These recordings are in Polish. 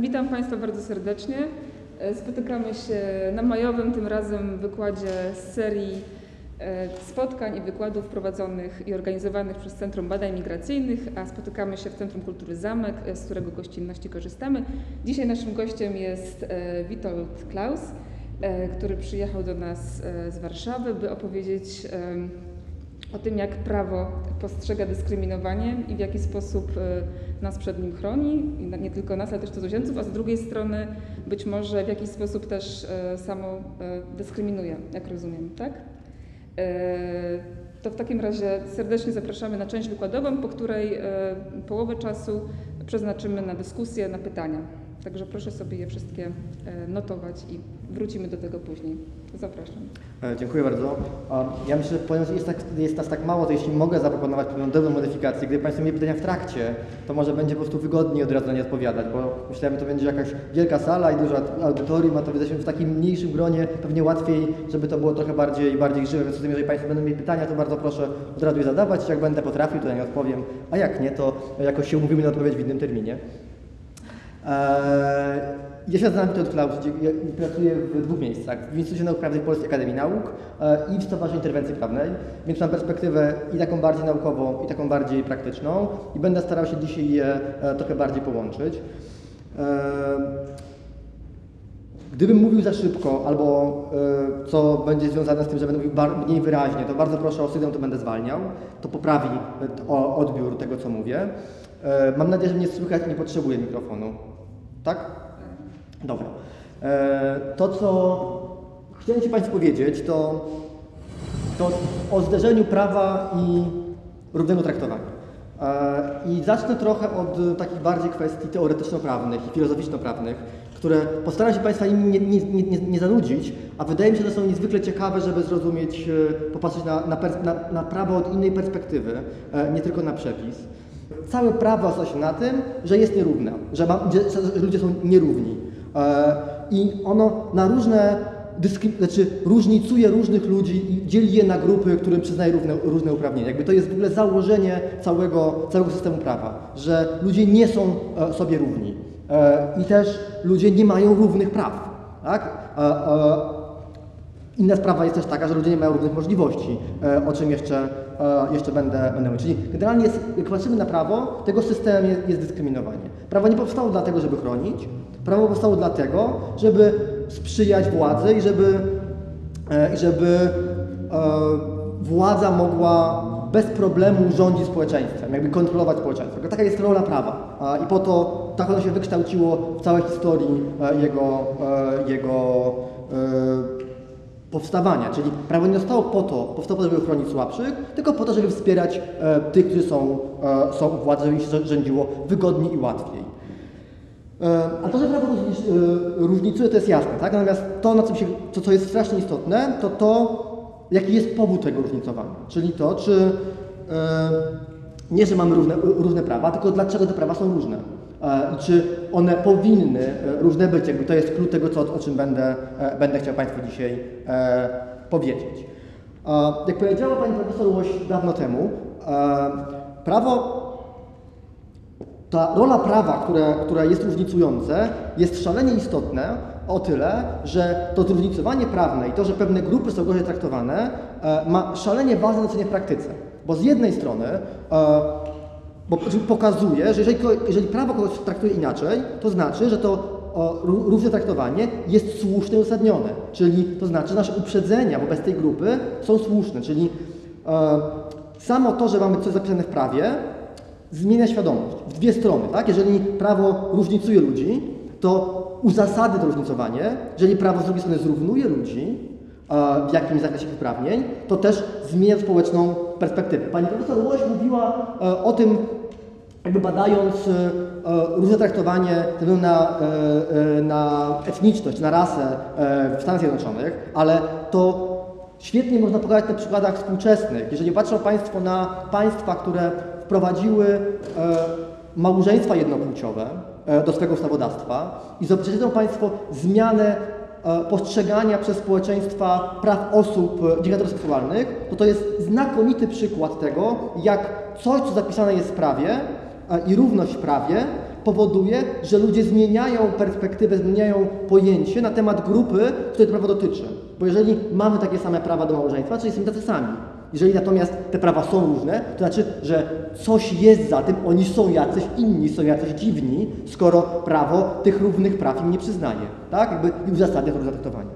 Witam Państwa bardzo serdecznie. E, Spotykamy się na majowym tym razem wykładzie z serii e, spotkań i wykładów prowadzonych i organizowanych przez Centrum Badań Migracyjnych, a spotykamy się w Centrum Kultury Zamek, e, z którego gościnności korzystamy. Dzisiaj naszym gościem jest Witold Klaus, który przyjechał do nas z Warszawy, by opowiedzieć o tym, jak prawo postrzega dyskryminowanie i w jaki sposób e, nas przed nim chroni, nie tylko nas, ale też cudzoziemców, a z drugiej strony być może w jakiś sposób też e, samo e, dyskryminuje, jak rozumiem, tak? To w takim razie serdecznie zapraszamy na część wykładową, po której połowę czasu przeznaczymy na dyskusję, na pytania. Także proszę sobie je wszystkie e, notować i wrócimy do tego później. Zapraszam. E, Dziękuję bardzo. Ja myślę, że ponieważ jest, tak, jest nas tak mało, to jeśli mogę zaproponować pewną dobrą modyfikację, gdyby Państwo mieli pytania w trakcie, to może będzie po prostu wygodniej od razu na nie odpowiadać, bo myślałem, że to będzie jakaś wielka sala i dużo aud- audytorium, a to jesteśmy w takim mniejszym gronie, pewnie łatwiej, żeby to było trochę bardziej, bardziej żywe, więc jeżeli Państwo będą mieli pytania, to bardzo proszę od razu je zadawać, jak będę potrafił, to na nie odpowiem, a jak nie, to jakoś się umówimy na odpowiedź w innym terminie. Eee, Ja się nazywam Witold Klaus, pracuję w dwóch miejscach. W Instytucie Nauk Prawnych Polskiej Akademii Nauk e, i w Stowarzyszeniu Interwencji Prawnej, więc mam perspektywę i taką bardziej naukową, i taką bardziej praktyczną i będę starał się dzisiaj je e, trochę bardziej połączyć. Gdybym mówił za szybko, albo e, co będzie związane z tym, że będę mówił mniej wyraźnie, to bardzo proszę o sygnał, to będę zwalniał. To poprawi e, odbiór tego, co mówię. E, mam nadzieję, że mnie słychać i nie potrzebuję mikrofonu. Tak? Dobra. E, to, co chciałem Ci Państwu powiedzieć, to, to o zderzeniu prawa i równego traktowania. E, I zacznę trochę od takich bardziej kwestii teoretyczno-prawnych i filozoficzno-prawnych, które postaram się Państwa im nie, nie, nie, nie, zanudzić, a wydaje mi się, że są niezwykle ciekawe, żeby zrozumieć, e, popatrzeć na, na, na, na prawo od innej perspektywy, nie tylko na przepis. Całe prawo opiera się na tym, że jest nierówne, że, ma, że, ludzie są nierówni. E, I ono na różne znaczy różnicuje różnych ludzi i dzieli je na grupy, którym przyznaje równe, różne uprawnienia. Jakby to jest w ogóle założenie całego, całego systemu prawa, że ludzie nie są e, sobie równi e, i też ludzie nie mają równych praw. Tak? Inna sprawa jest też taka, że ludzie nie mają równych możliwości, e, o czym jeszcze, e, jeszcze będę, będę. Czyli generalnie jest, jak patrzymy na prawo, tego systemem jest, jest dyskryminowanie. Prawo nie powstało dlatego, żeby chronić, prawo powstało dlatego, żeby sprzyjać władzy i żeby, e, i żeby władza mogła bez problemu rządzić społeczeństwem, jakby kontrolować społeczeństwo. Taka jest rola prawa i po to tak ono się wykształciło w całej historii jego, jego powstawania, czyli prawo nie zostało po to, powstało po to, żeby chronić słabszych, tylko po to, żeby wspierać e, tych, którzy są, e, są u władzy, żeby ich się rządziło wygodniej i łatwiej. E, A to, że prawo e, różnicuje, to jest jasne, tak? Natomiast to, na czym się, to, co jest strasznie istotne, to to, jaki jest powód tego różnicowania. Czyli to, czy e, nie, że mamy różne, różne prawa, tylko dlaczego te prawa są różne. E, I czy one powinny e, różne być, jakby to jest klucz tego, co, o czym będę, e, będę chciał Państwu dzisiaj powiedzieć. Jak powiedziała Pani Profesor Łoś dawno temu, prawo ta rola prawa, które, które jest różnicujące, jest szalenie istotne o tyle, że to zróżnicowanie prawne i to, że pewne grupy są gorzej traktowane, ma szalenie ważne znaczenie w praktyce. Bo z jednej strony bo pokazuje, że jeżeli, jeżeli prawo kogoś traktuje inaczej, to znaczy, że to o, ró- równe traktowanie jest słuszne i uzasadnione. Czyli to znaczy, nasze uprzedzenia wobec tej grupy są słuszne. Czyli e, samo to, że mamy coś zapisane w prawie, zmienia świadomość w dwie strony, tak? Jeżeli prawo różnicuje ludzi, to uzasadnia to różnicowanie. Jeżeli prawo z drugiej strony zrównuje ludzi e, w jakimś zakresie uprawnień, to też zmienia społeczną perspektywę. Pani profesor Łoś mówiła e, o tym, jakby badając e, e, różne traktowanie na, e, na etniczność, na rasę w Stanach Zjednoczonych, ale to świetnie można pokazać na przykładach współczesnych. Jeżeli patrzą Państwo na państwa, które wprowadziły małżeństwa jednopłciowe do swego ustawodawstwa i zobaczycie Państwo zmianę postrzegania przez społeczeństwa praw osób nieheteroseksualnych, to to jest znakomity przykład tego, jak coś, co zapisane jest w prawie i równość w prawie, powoduje, że ludzie zmieniają perspektywę, zmieniają pojęcie na temat grupy, której to prawo dotyczy. Bo jeżeli mamy takie same prawa do małżeństwa, to jesteśmy tacy sami. Jeżeli natomiast te prawa są różne, to znaczy, że coś jest za tym, oni są jacyś inni, są jacyś dziwni, skoro prawo tych równych praw im nie przyznaje. Tak? Jakby i uzasadnia to traktowanie.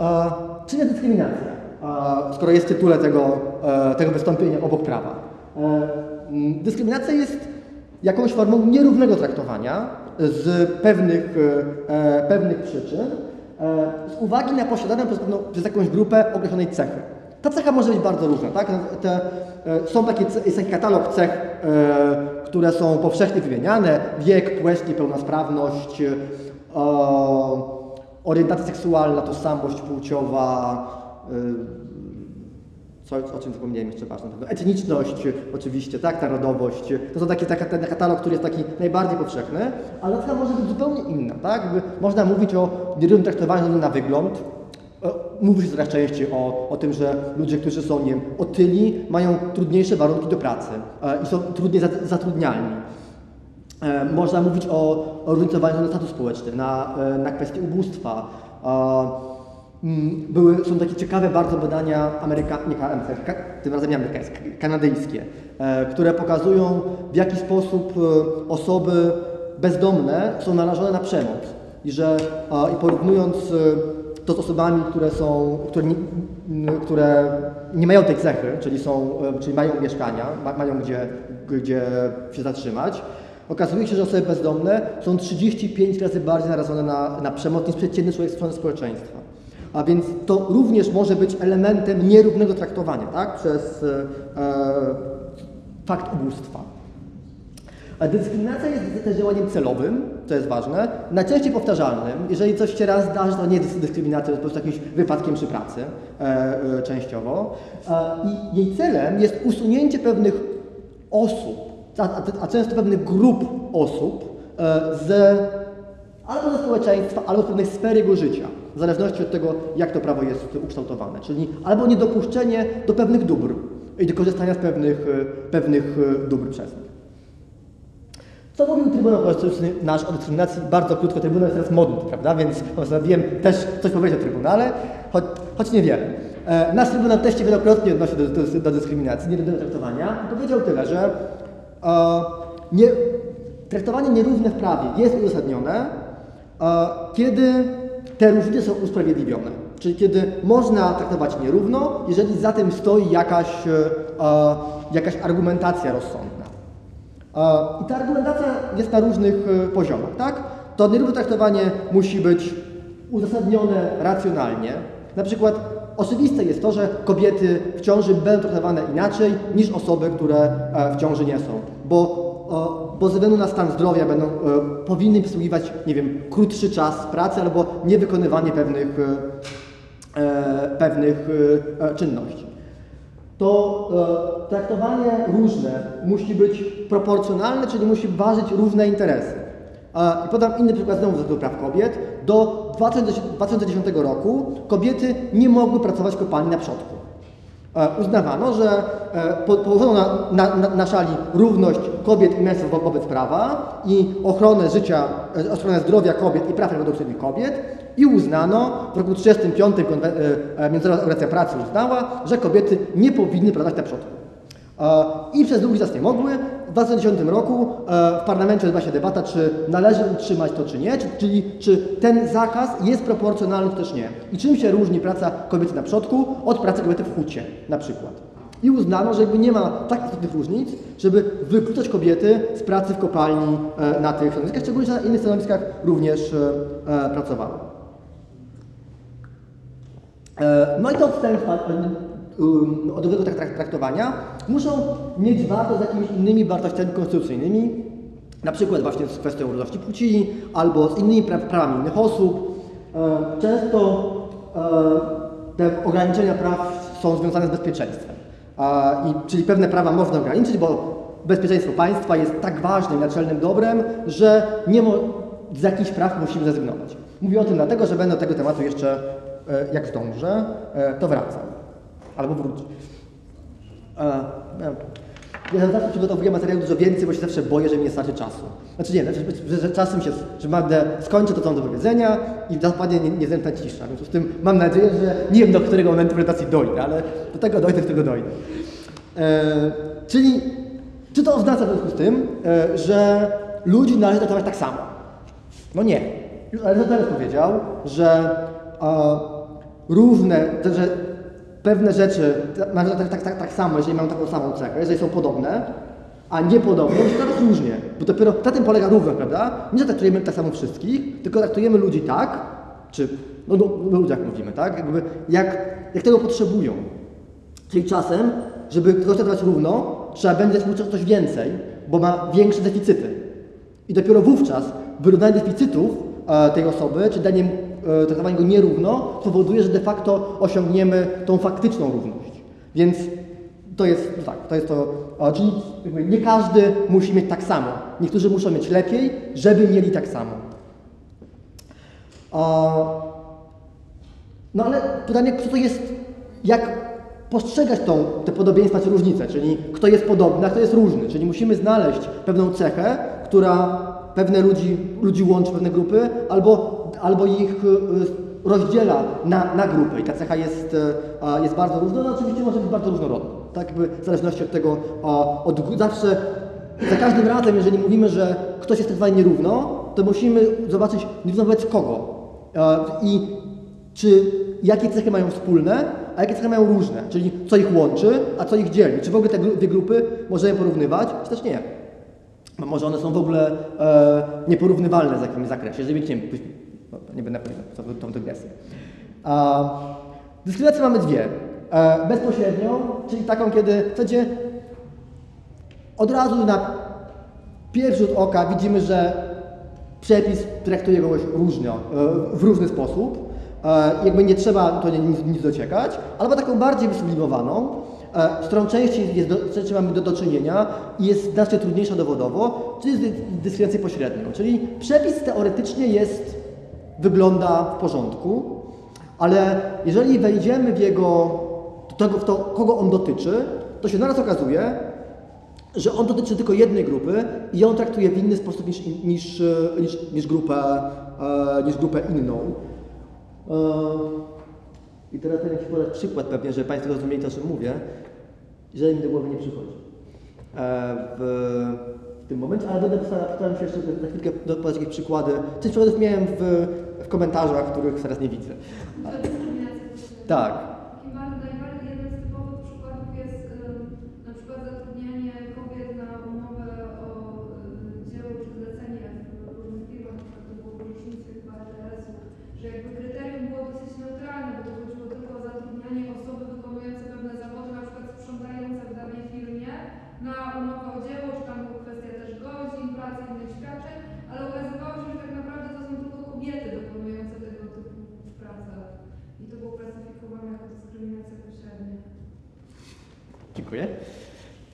E, czym jest dyskryminacja? E, skoro jest w tytule tego, e, tego wystąpienia obok prawa. E, dyskryminacja jest jakąś formą nierównego traktowania z pewnych, e, e, pewnych przyczyn e, z uwagi na posiadane przez, pewną, przez jakąś grupę określonej cechy. Ta cecha może być bardzo różna. Tak? Te, e, są takie, jest taki katalog cech, które są powszechnie wymieniane. Wiek, płeć, niepełnosprawność, orientacja seksualna, tożsamość płciowa, co, o czym zapomniałem jeszcze ważne, etniczność oczywiście, tak, narodowość. To są takie, taka, ten katalog, który jest taki najbardziej powszechny, ale cecha może być zupełnie inna, tak? Można mówić o nierównym traktowaniu na wygląd. E, Mówi się coraz częściej o, o tym, że ludzie, którzy są nie wiem, otyli, mają trudniejsze warunki do pracy e, i są trudniej zat- zatrudnialni. E, Można mówić o, o różnicowaniu na status społeczny, na, na kwestie ubóstwa. Mm, Były, są takie ciekawe bardzo badania Ameryka, nie, tym razem nie amerykańskie, kanadyjskie, e, które pokazują w jaki sposób e, osoby bezdomne są narażone na przemoc. I że i porównując e, to z osobami, które są, które nie, które nie mają tej cechy, czyli, są, czyli mają mieszkania, ma, mają gdzie, gdzie się zatrzymać, okazuje się, że osoby bezdomne są 35 razy bardziej narażone na, na przemoc niż przeciętny człowiek z społeczeństwa. A więc to również może być elementem nierównego traktowania tak? przez e, e, fakt ubóstwa. A dyskryminacja jest też działaniem celowym, co jest ważne, najczęściej powtarzalnym. Jeżeli coś się raz zdarzy, to nie jest dyskryminacja, to jest po prostu jakimś wypadkiem przy pracy e, e, częściowo. E, I jej celem jest usunięcie pewnych osób, a, a, a często pewnych grup osób e, z albo ze społeczeństwa, albo z pewnej sfery jego życia, w zależności od tego, jak to prawo jest ukształtowane. Czyli albo niedopuszczenie do pewnych dóbr i do korzystania z pewnych, e, pewnych e, dóbr przez nich. Co mówił Trybunał Konstytucyjny nasz o dyskryminacji? Bardzo krótko, Trybunał jest teraz modny, prawda? Więc postanowiłem też coś powiedzieć o Trybunale, choć, choć niewiele. E, nasz Trybunał też się wielokrotnie odnosi do, do, do dyskryminacji, nierównego traktowania i powiedział tyle, że e, nie, traktowanie nierówne w prawie jest uzasadnione, e, kiedy te różnice są usprawiedliwione. Czyli kiedy można traktować nierówno, jeżeli za tym stoi jakaś, e, e, jakaś argumentacja rozsądna. E, I ta argumentacja jest na różnych e, poziomach, tak? To nierówne traktowanie musi być uzasadnione racjonalnie. Na przykład oczywiste jest to, że kobiety w ciąży będą traktowane inaczej niż osoby, które e, w ciąży nie są, bo, bo ze względu na stan zdrowia będą, e, powinny przysługiwać, nie wiem, krótszy czas pracy albo niewykonywanie pewnych, e, e, pewnych czynności to traktowanie różne musi być proporcjonalne, czyli musi ważyć różne interesy. I podam inny przykład znowu z zakresu praw kobiet. Do 2010 2010 roku kobiety nie mogły pracować w kopalni na przodku. E, uznawano, że e, po, położono na, na, na, szali równość kobiet i mężczyzn wo- wobec prawa i ochronę życia, e, ochronę zdrowia kobiet i praw reprodukcyjnych kobiet i uznano, w roku 1935 konwe- e, e, Międzynarodowa Organizacja Pracy uznała, że kobiety nie powinny pracować na przodku. I przez długi czas nie mogły. W 2010 roku e, w parlamencie odbyła się debata, czy należy utrzymać to, czy nie, czy- czyli czy ten zakaz jest proporcjonalny, czy też nie. I czym się różni praca kobiety na przodku od pracy kobiety w hucie na przykład. I uznano, że jakby nie ma tak istotnych różnic, żeby wykluczać kobiety z pracy w kopalni e, na tych stanowiskach, szczególnie, na innych stanowiskach również e, pracowały. No i te odstępstwa um, od trak- traktowania muszą mieć wartość z jakimiś innymi wartościami konstytucyjnymi, na przykład właśnie z kwestią równości płci albo z innymi pra- prawami innych osób. E, Często e, te ograniczenia praw są związane z bezpieczeństwem. I, czyli pewne prawa można ograniczyć, bo bezpieczeństwo państwa jest tak ważnym, naczelnym dobrem, że nie z jakichś praw musimy zrezygnować. Mówię o tym dlatego, że będę do tego tematu jeszcze, e, jak zdążę, to wracam. Albo wrócę. E, e. Ja zawsze przygotowuję materiał dużo więcej, bo się zawsze boję, że mi nie starczy czasu. Znaczy nie, że, że, czasem się, że będę skończę to, co mam do powiedzenia i zapadnie nie- niezręczna cisza. W tym mam nadzieję, że nie wiem, do którego momentu prezentacji dojdę, ale do tego dojdę, do tego dojdę. E, czyli, czy to oznacza w związku z tym, e, że ludzi należy traktować tak samo? No nie. Arystoteles powiedział, że e, różne, że pewne rzeczy tak, tak, tak, tak samo, jeżeli mają taką samą cechę, jeżeli są podobne, a niepodobne, to traktować różnie. Bo dopiero na tym polega równość, prawda? Nie traktujemy tak samo wszystkich, tylko traktujemy ludzi tak, czy no, no, no ludziach mówimy, tak? Jakby jak, jak tego potrzebują. Czyli czasem, żeby kogoś traktować równo, trzeba będzie mu coś więcej, bo ma większe deficyty. I dopiero wówczas wyrównanie deficytów e, tej osoby, czy danie traktowanie go nierówno, spowoduje, że de facto osiągniemy tą faktyczną równość. Więc to jest, no tak, to jest to, e, czyli nie każdy musi mieć tak samo. Niektórzy muszą mieć lepiej, żeby mieli tak samo. E, no ale pytanie, co to jest, jak postrzegać tą, te podobieństwa czy różnice, czyli kto jest podobny, a kto jest różny. Czyli musimy znaleźć pewną cechę, która pewne ludzi, ludzi łączy, pewne grupy, albo, albo ich y, rozdziela na, na grupy. I ta cecha jest, a, jest bardzo różna, no oczywiście może być bardzo różnorodna. Tak jakby w zależności od tego, od, zawsze, za każdym razem, jeżeli mówimy, że ktoś jest traktowany nierówno, to musimy zobaczyć nierówno wobec kogo. E, I czy jakie cechy mają wspólne, a jakie cechy mają różne, czyli co ich łączy, a co ich dzieli. Czy w ogóle te dwie grupy możemy porównywać, czy też nie. Może one są w ogóle e, nieporównywalne w jakimś zakresie, jeżeli nie, no, nie będę powiedział tą, dygresję. A, dyskryminację mamy dwie. E, bezpośrednią, czyli taką, kiedy w zasadzie od razu na pierwszy rzut oka widzimy, że przepis traktuje kogoś różno, e, w różny sposób. E, Jakby nie trzeba to nic, nic dociekać, albo taką bardziej wysublimowaną, e, z którą częściej jest do, częściej mamy do, do czynienia i jest znacznie trudniejsza dowodowo, czyli z dy- dyskryminacją pośrednią. Czyli przepis teoretycznie jest, wygląda w porządku, ale jeżeli wejdziemy w jego, do tego, w to, kogo on dotyczy, to się naraz okazuje, że on dotyczy tylko jednej grupy i ją traktuje w inny sposób niż, niż, e, niż, niż, grupę, e, niż grupę inną. E, I teraz ten jakiś podać przykład pewnie, żeby Państwo to, o czym mówię, jeżeli mi do głowy nie przychodzi. W, w tym momencie, ale będę postaram się jeszcze za chwilkę podać jakieś przykłady. Część przykładów miałem w komentarzach, których teraz nie widzę. Tak. Takim bardzo najbardziej jednym z typowych przykładów jest ym, na przykład zatrudnianie kobiet na umowę o y, dzieło czy zlecenie w różnych firmach, na przykład to było w orzecznictwie chyba RTS-u, że jakby kryterium było dosyć neutralne, bo to chodziło tylko o zatrudnianie osoby wykonującej pewne zawody, na przykład sprzątające w danej firmie na umowę o dzieło, czy tam była kwestia też godzin, pracy, innych świadczeń, ale okazywało się, że tak naprawdę to są tylko kobiety wykonujące tego typu pracę. I to było klasyfikowane jako dyskryminacja pośrednia. Dziękuję.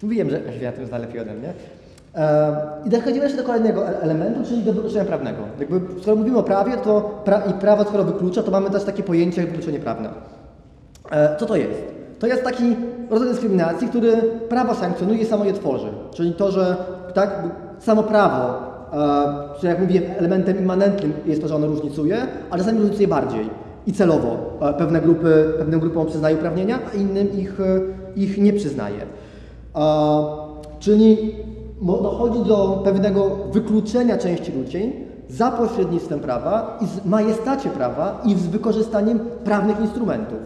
Mówiłem, że to zna lepiej ode mnie. E, I dochodzimy jeszcze do kolejnego e- elementu, czyli do wykluczenia prawnego. Jakby, skoro mówimy o prawie to pra i prawo, skoro wyklucza, to mamy też takie pojęcie jak wykluczenie prawne. E, co to jest? To jest taki rodzaj dyskryminacji, który prawo sankcjonuje i samo je tworzy. Czyli to, że tak, samo prawo, e, jak mówiłem, elementem immanentnym jest to, że ono różnicuje, ale czasami różnicuje bardziej i celowo. E, pewne grupy, pewnym grupom przyznaje uprawnienia, a innym ich, e, ich nie przyznaje. E, czyli dochodzi do pewnego wykluczenia części ludzi za pośrednictwem prawa i z majestacie prawa i z wykorzystaniem prawnych instrumentów.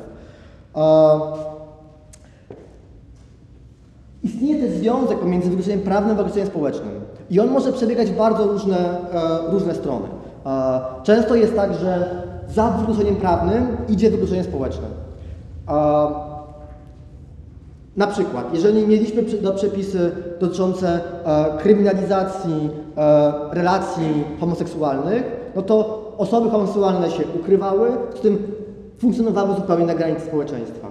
Istnieje też związek pomiędzy wykluczeniem prawnym a wykluczeniem społecznym. I on może przebiegać w bardzo różne, różne strony. Często jest tak, że za wykluczeniem prawnym idzie wykluczenie społeczne. Na przykład, jeżeli mieliśmy przepisy dotyczące e, kryminalizacji e, relacji homoseksualnych, no to osoby homoseksualne się ukrywały, z tym funkcjonowały zupełnie na granicy społeczeństwa.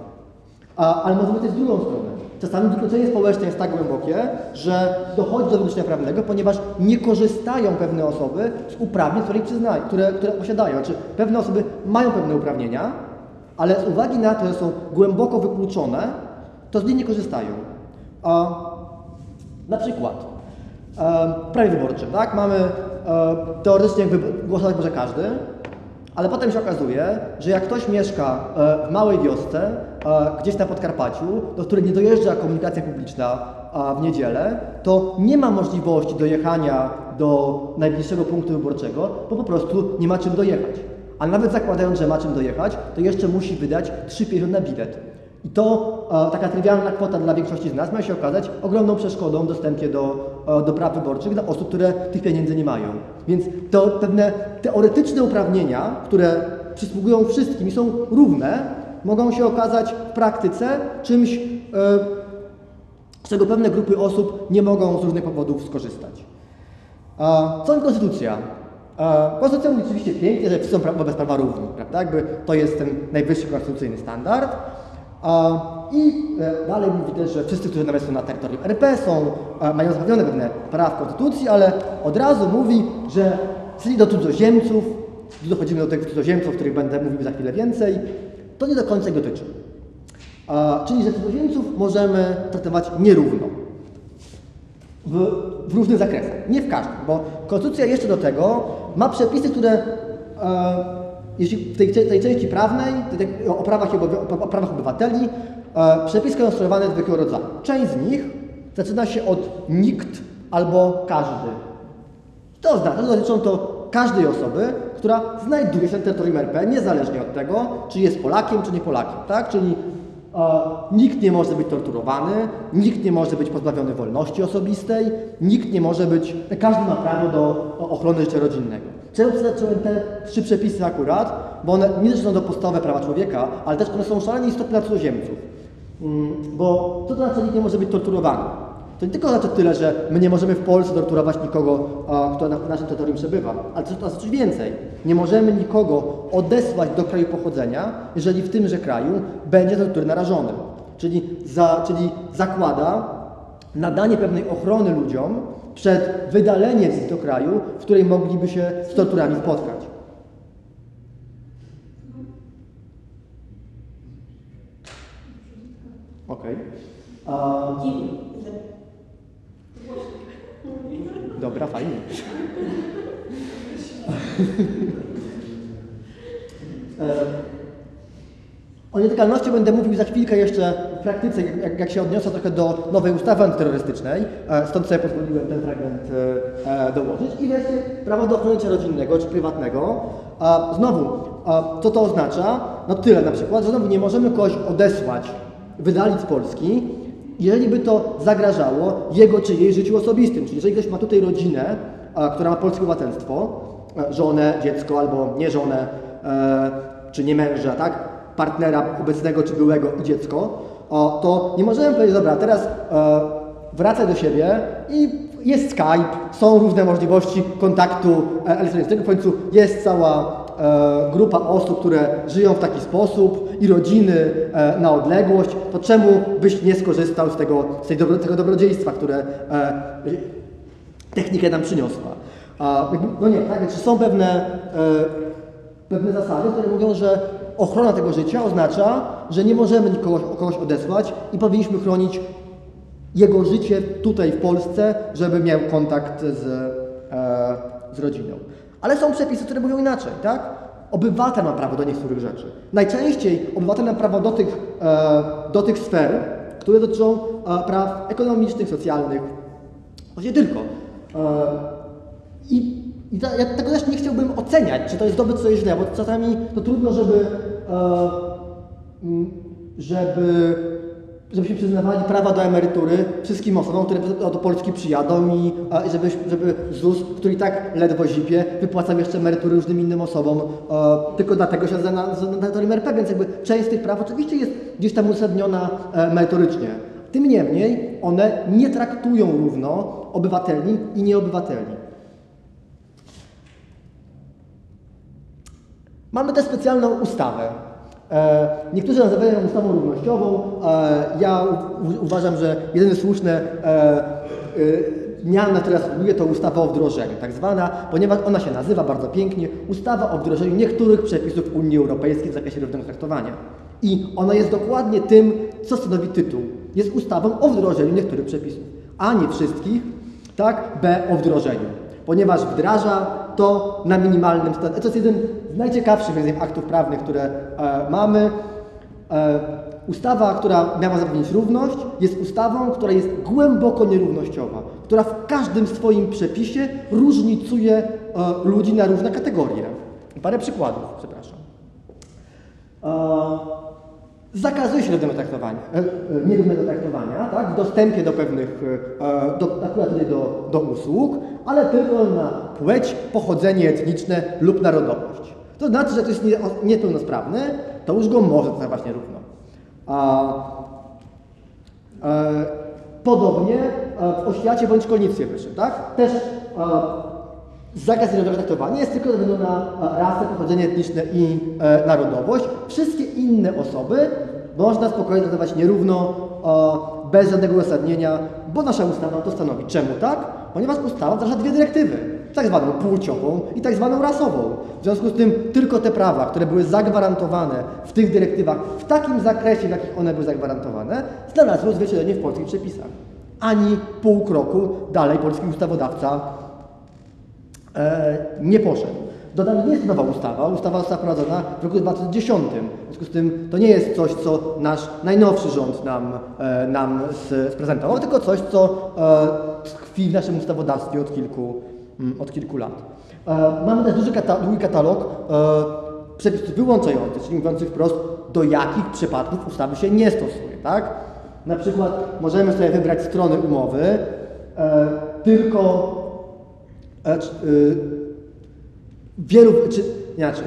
Ale może być też drugą stronę. Czasami wykluczenie społeczne jest tak głębokie, że dochodzi do wykluczenia prawnego, ponieważ nie korzystają pewne osoby z uprawnień, które, ich przyznają, które, które posiadają. Znaczy, pewne osoby mają pewne uprawnienia, ale z uwagi na to, że są głęboko wykluczone, to z nich nie korzystają. A Na przykład e, w prawie wyborczym, tak? Mamy e, teoretycznie głosować może każdy, ale potem się okazuje, że jak ktoś mieszka e, w małej wiosce, e, gdzieś na Podkarpaciu, do której nie dojeżdża komunikacja publiczna w niedzielę, to nie ma możliwości dojechania do najbliższego punktu wyborczego, bo po prostu nie ma czym dojechać. A nawet zakładając, że ma czym dojechać, to jeszcze musi wydać 3,50 na bilet. I to e, taka trywialna kwota dla większości z nas ma się okazać ogromną przeszkodą w dostępie do, do praw wyborczych dla osób, które tych pieniędzy nie mają. Więc to pewne teoretyczne uprawnienia, które przysługują wszystkim i są równe, mogą się okazać w praktyce czymś, e, z czego pewne grupy osób nie mogą z różnych powodów skorzystać. A co konstytucja? Konstytucja mówi oczywiście pięknie, że wszyscy są wobec prawa równi, prawda? Jakby to jest ten najwyższy konstytucyjny standard. I e, dalej mówi też, że wszyscy, którzy nawet są na terytorium RP są, e, mają zapewnione pewne prawa w konstytucji, ale od razu mówi, że czyli do cudzoziemców, tu dochodzimy do tych cudzoziemców, o których będę mówił za chwilę więcej, to nie do końca ich dotyczy. Czyli, że cudzoziemców możemy traktować nierówno w, w różnych zakresach, nie w każdym, bo konstytucja jeszcze do tego ma przepisy, które e, jeśli w tej, tej części prawnej, o, prawach, o prawach obywateli, e, przepisy są skonstruowane dwojego rodzaju. Część z nich zaczyna się od nikt albo każdy. To oznacza, że dotyczą to każdej osoby, która znajduje się na terytorium RP, niezależnie od tego, czy jest Polakiem, czy nie Polakiem, tak? Czyli e, nikt nie może być torturowany, nikt nie może być pozbawiony wolności osobistej, nikt nie może być, każdy ma prawo do ochrony życia rodzinnego. Czemu przytoczyłem te trzy przepisy akurat? Bo one nie tylko to podstawowe prawa człowieka, ale też one są szalenie istotne dla cudzoziemców. Mm, Bo co to znaczy, że nikt nie może być torturowany? To nie tylko znaczy tyle, że my nie możemy w Polsce torturować nikogo, kto na naszym terytorium przebywa, ale to znaczy coś więcej. Nie możemy nikogo odesłać do kraju pochodzenia, jeżeli w tymże kraju będzie tortury narażony. Czyli, za, czyli zakłada nadanie pewnej ochrony ludziom przed wydaleniem ich do kraju, w której mogliby się z torturami spotkać. Okej. A- Dobra, fajnie. E, O nietykalności będę mówił za chwilkę jeszcze w praktyce, jak, jak się odniosę trochę do nowej ustawy antyterrorystycznej, e, stąd sobie pozwoliłem ten fragment e, dołożyć. I wreszcie prawo do ochrony życia rodzinnego czy prywatnego. Znowu, co to oznacza? No tyle na przykład, że znowu nie możemy kogoś odesłać, wydalić z Polski, jeżeli by to zagrażało jego czy jej życiu osobistym. Czyli jeżeli ktoś ma tutaj rodzinę, która ma polskie obywatelstwo, żonę, dziecko albo nie żonę, e, czy nie męża, tak? partnera obecnego czy byłego i dziecko, to nie możemy powiedzieć, dobra, teraz e, wracaj do siebie i jest Skype, są różne możliwości kontaktu e, elektronicznego, w końcu jest cała grupa osób, które żyją w taki sposób i rodziny e, na odległość, to czemu byś nie skorzystał z tego, z tej tego dobrodziejstwa, które e, technika nam przyniosła. No nie, tak, więc są pewne, e, pewne zasady, które mówią, że ochrona tego życia oznacza, że nie możemy nikogo, kogoś odesłać i powinniśmy chronić jego życie tutaj w Polsce, żeby miał kontakt z, e, z rodziną. Ale są przepisy, które mówią inaczej, tak? Obywatel ma prawo do niektórych rzeczy. Najczęściej obywatel ma prawo do tych, e, do tych sfer, które dotyczą e, praw ekonomicznych, socjalnych, Właśnie tylko. E, I, i ja tego też nie chciałbym oceniać, czy to jest dobre, czy to jest źle, bo czasami to trudno, żeby, żeby, żeby się przyznawali prawa do emerytury wszystkim osobom, które do Polski przyjadą i żeby, żeby ZUS, który i tak ledwo zipie, wypłacał jeszcze emerytury różnym innym osobom, e, tylko dlatego na, na, na terytorium RP, więc jakby część z tych praw oczywiście jest gdzieś tam uzasadniona e, merytorycznie. Tym niemniej one nie traktują równo obywateli i nieobywateli. Mamy też specjalną ustawę. E, Niektórzy nazywają ją ustawą równościową. E, Ja uważam, że jedyne słuszne e, e, na które zasługuje, to ustawa o wdrożeniu, tak zwana, ponieważ ona się nazywa bardzo pięknie ustawa o wdrożeniu niektórych przepisów Unii Europejskiej w zakresie równego traktowania. I ona jest dokładnie tym, co stanowi tytuł. Jest ustawą o wdrożeniu niektórych przepisów. A nie wszystkich, tak? B o wdrożeniu. Ponieważ wdraża to na minimalnym standardzie. To jest jeden z najciekawszych aktów prawnych, które e, mamy. E, ustawa, która miała zapewnić równość, jest ustawą, która jest głęboko nierównościowa, która w każdym swoim przepisie różnicuje e, ludzi na różne kategorie. Parę przykładów, przepraszam. E, zakazuje się równego traktowania, e, e, nierównego traktowania tak, w dostępie do pewnych, do, akurat tutaj do, do usług, ale tylko na płeć, pochodzenie etniczne lub narodowość. To znaczy, że to jest niepełnosprawny, to już go może traktować nierówno. A, e, podobnie e, w oświacie bądź szkolnictwie wyższym, tak? Też e, zakaz nierównego traktowania jest tylko ze względu na e, rasę, pochodzenie etniczne i e, narodowość. Wszystkie inne osoby można spokojnie traktować nierówno, e, bez żadnego uzasadnienia, bo nasza ustawa to stanowi. Czemu tak? Ponieważ ustawa wdraża dwie dyrektywy, tak zwaną płciową i tak zwaną rasową. W związku z tym tylko te prawa, które były zagwarantowane w tych dyrektywach w takim zakresie, w jakich one były zagwarantowane, znalazły odzwierciedlenie w polskich przepisach. Ani pół kroku dalej polski ustawodawca e, nie poszedł. Dodam, że nie jest nowa ustawa. Ustawa została wprowadzona w roku 2010. W związku z tym to nie jest coś, co nasz najnowszy rząd nam, e, nam sprezentował, tylko coś, co e, tkwi w naszym ustawodawstwie od kilku, mm, od kilku lat. E, mamy też duży kata długi katalog e, przepisów wyłączających, czyli mówiących wprost, do jakich przypadków ustawy się nie stosuje. Tak? Na przykład możemy sobie wybrać strony umowy e, tylko e, y, wielu, czy inaczej,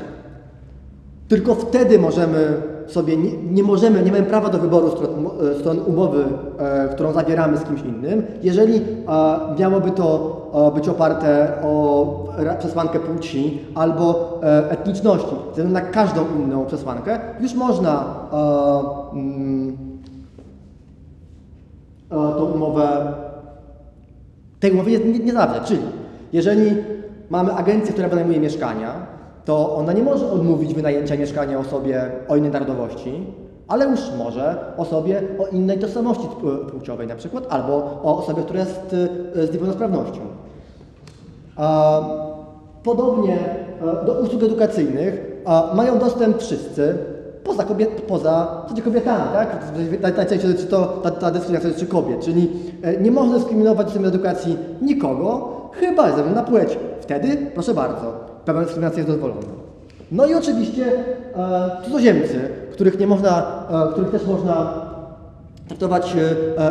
tylko wtedy możemy sobie, nie, nie możemy, nie mamy prawa do wyboru stron, e, stron umowy, e, którą zawieramy z kimś innym, jeżeli e, miałoby to e, być oparte o przesłankę płci albo e, etniczności, ze względu na każdą inną przesłankę, już można e, mm, tą umowę tej umowy nie, nie zawrzeć. Czyli jeżeli mamy agencję, która wynajmuje mieszkania, to ona nie może odmówić wynajęcia mieszkania osobie o innej narodowości, ale już może osobie o innej tożsamości płciowej na przykład, albo o osobie, która jest y, z niepełnosprawnością. Podobnie e, do usług edukacyjnych mają dostęp wszyscy, poza, kobiet, poza kobietami, tak? Najczęściej dotyczy to, ta, ta dyskryminacja dotyczy kobiet, czyli e, nie można dyskryminować w systemie edukacji nikogo, chyba ze względu na płeć. Wtedy, proszę bardzo, pewna dyskryminacja jest dozwolona. No i oczywiście e, cudzoziemcy, których nie można, e, których też można traktować